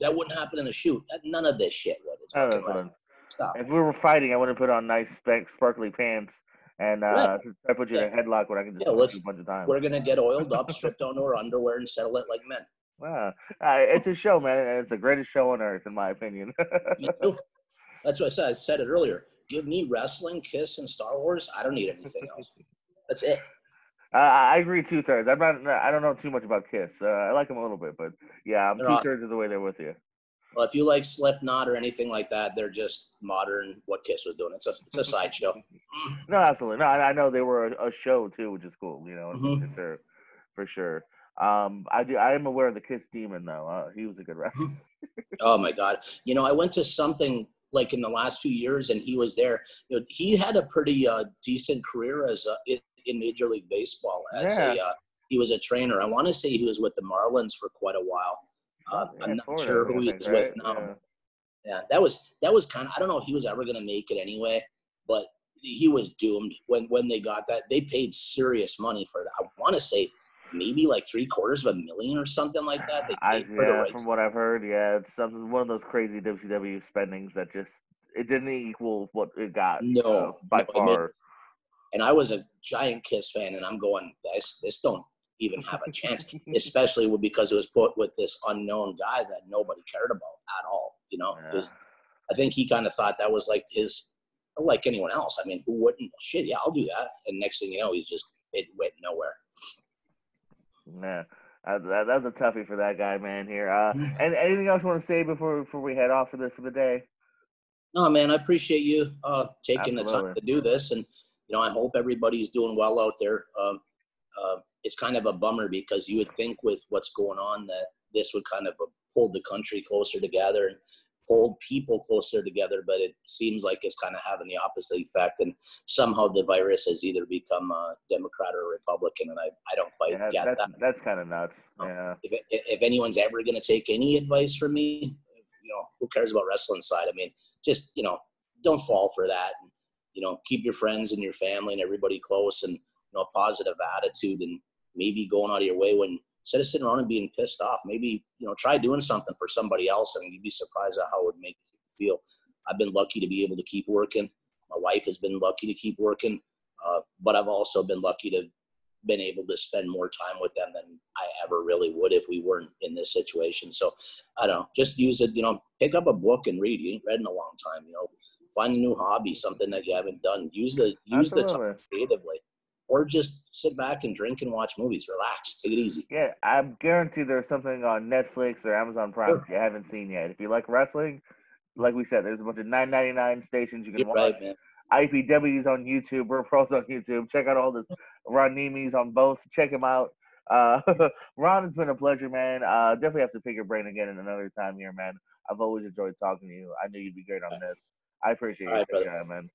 that wouldn't happen in a shoot. None of this shit would. It's oh, Stop. If we were fighting, I wouldn't put on nice sparkly pants and uh, I put you yeah. in a headlock where I can just yeah, let's, a bunch of times. We're gonna get oiled up, stripped to our underwear, and settle it like men. Wow, uh, it's a show, man, and it's the greatest show on earth, in my opinion. That's what I said. I said it earlier. Give me wrestling, Kiss, and Star Wars. I don't need anything else. That's it. Uh, I agree two thirds. I'm not. I don't know too much about Kiss. Uh, I like them a little bit, but yeah, I'm two thirds of the way there with you. Well, if you like Slipknot or anything like that, they're just modern what Kiss was doing. It's a it's a sideshow. no, absolutely. No, I, I know they were a, a, show too, which is cool. You know, mm-hmm. they're for sure. Um, I do. I am aware of the Kiss Demon though. Uh, he was a good wrestler. oh my god! You know, I went to something like in the last few years, and he was there. You know, he had a pretty uh, decent career as a, in, in Major League Baseball as yeah. a. Uh, he was a trainer. I want to say he was with the Marlins for quite a while. Uh, yeah, I'm not sure who he's right? with now. Yeah. yeah, that was that was kind of. I don't know if he was ever going to make it anyway, but he was doomed when when they got that. They paid serious money for that. I want to say maybe like three quarters of a million or something like that. I, yeah, from what I've heard, yeah, it's one of those crazy WCW spendings that just it didn't equal what it got. No, uh, by no, far. and I was a giant Kiss fan, and I'm going, this this don't even have a chance, especially because it was put with this unknown guy that nobody cared about at all. You know, yeah. I think he kind of thought that was like his, like anyone else. I mean, who wouldn't? Shit, yeah, I'll do that. And next thing you know, he's just it went nowhere. Man, Uh, that, that was a toughie for that guy, man. Here, uh, and anything else you want to say before before we head off for the for the day? No, man, I appreciate you uh, taking Absolutely. the time to do this, and you know, I hope everybody's doing well out there. Um, uh, it's kind of a bummer because you would think with what's going on that this would kind of pull the country closer together and hold people closer together, but it seems like it's kind of having the opposite effect. And somehow the virus has either become a Democrat or a Republican, and I, I don't quite yeah, get that's, that. That's kind of nuts. Um, yeah. If, if anyone's ever going to take any advice from me, you know, who cares about wrestling side? I mean, just, you know, don't fall for that. You know, keep your friends and your family and everybody close and, you know, a positive attitude and maybe going out of your way when instead of sitting around and being pissed off, maybe you know try doing something for somebody else, and you'd be surprised at how it would make you feel. I've been lucky to be able to keep working. My wife has been lucky to keep working, uh, but I've also been lucky to been able to spend more time with them than I ever really would if we weren't in this situation. So I don't know, just use it. You know, pick up a book and read. You ain't read in a long time. You know, find a new hobby, something that you haven't done. Use the use Absolutely. the time creatively or just sit back and drink and watch movies. Relax, take it easy. Yeah, I'm guaranteed there's something on Netflix or Amazon Prime sure. you haven't seen yet. If you like wrestling, like we said, there's a bunch of 9.99 stations you can You're watch. Right. IPW's on YouTube. We're pros on YouTube. Check out all this Ron Niemi's on both. Check him out. Uh, Ron, it's been a pleasure, man. Uh, definitely have to pick your brain again in another time here, man. I've always enjoyed talking to you. I knew you'd be great on this. I appreciate it, right, man.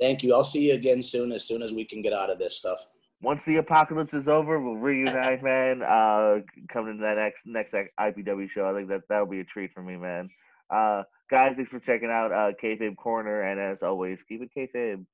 Thank you. I'll see you again soon, as soon as we can get out of this stuff. Once the apocalypse is over, we'll reunite, man. Uh, coming to that next next IPW show, I think that that'll be a treat for me, man. Uh, guys, thanks for checking out uh, Kayfabe Corner, and as always, keep it kayfabe.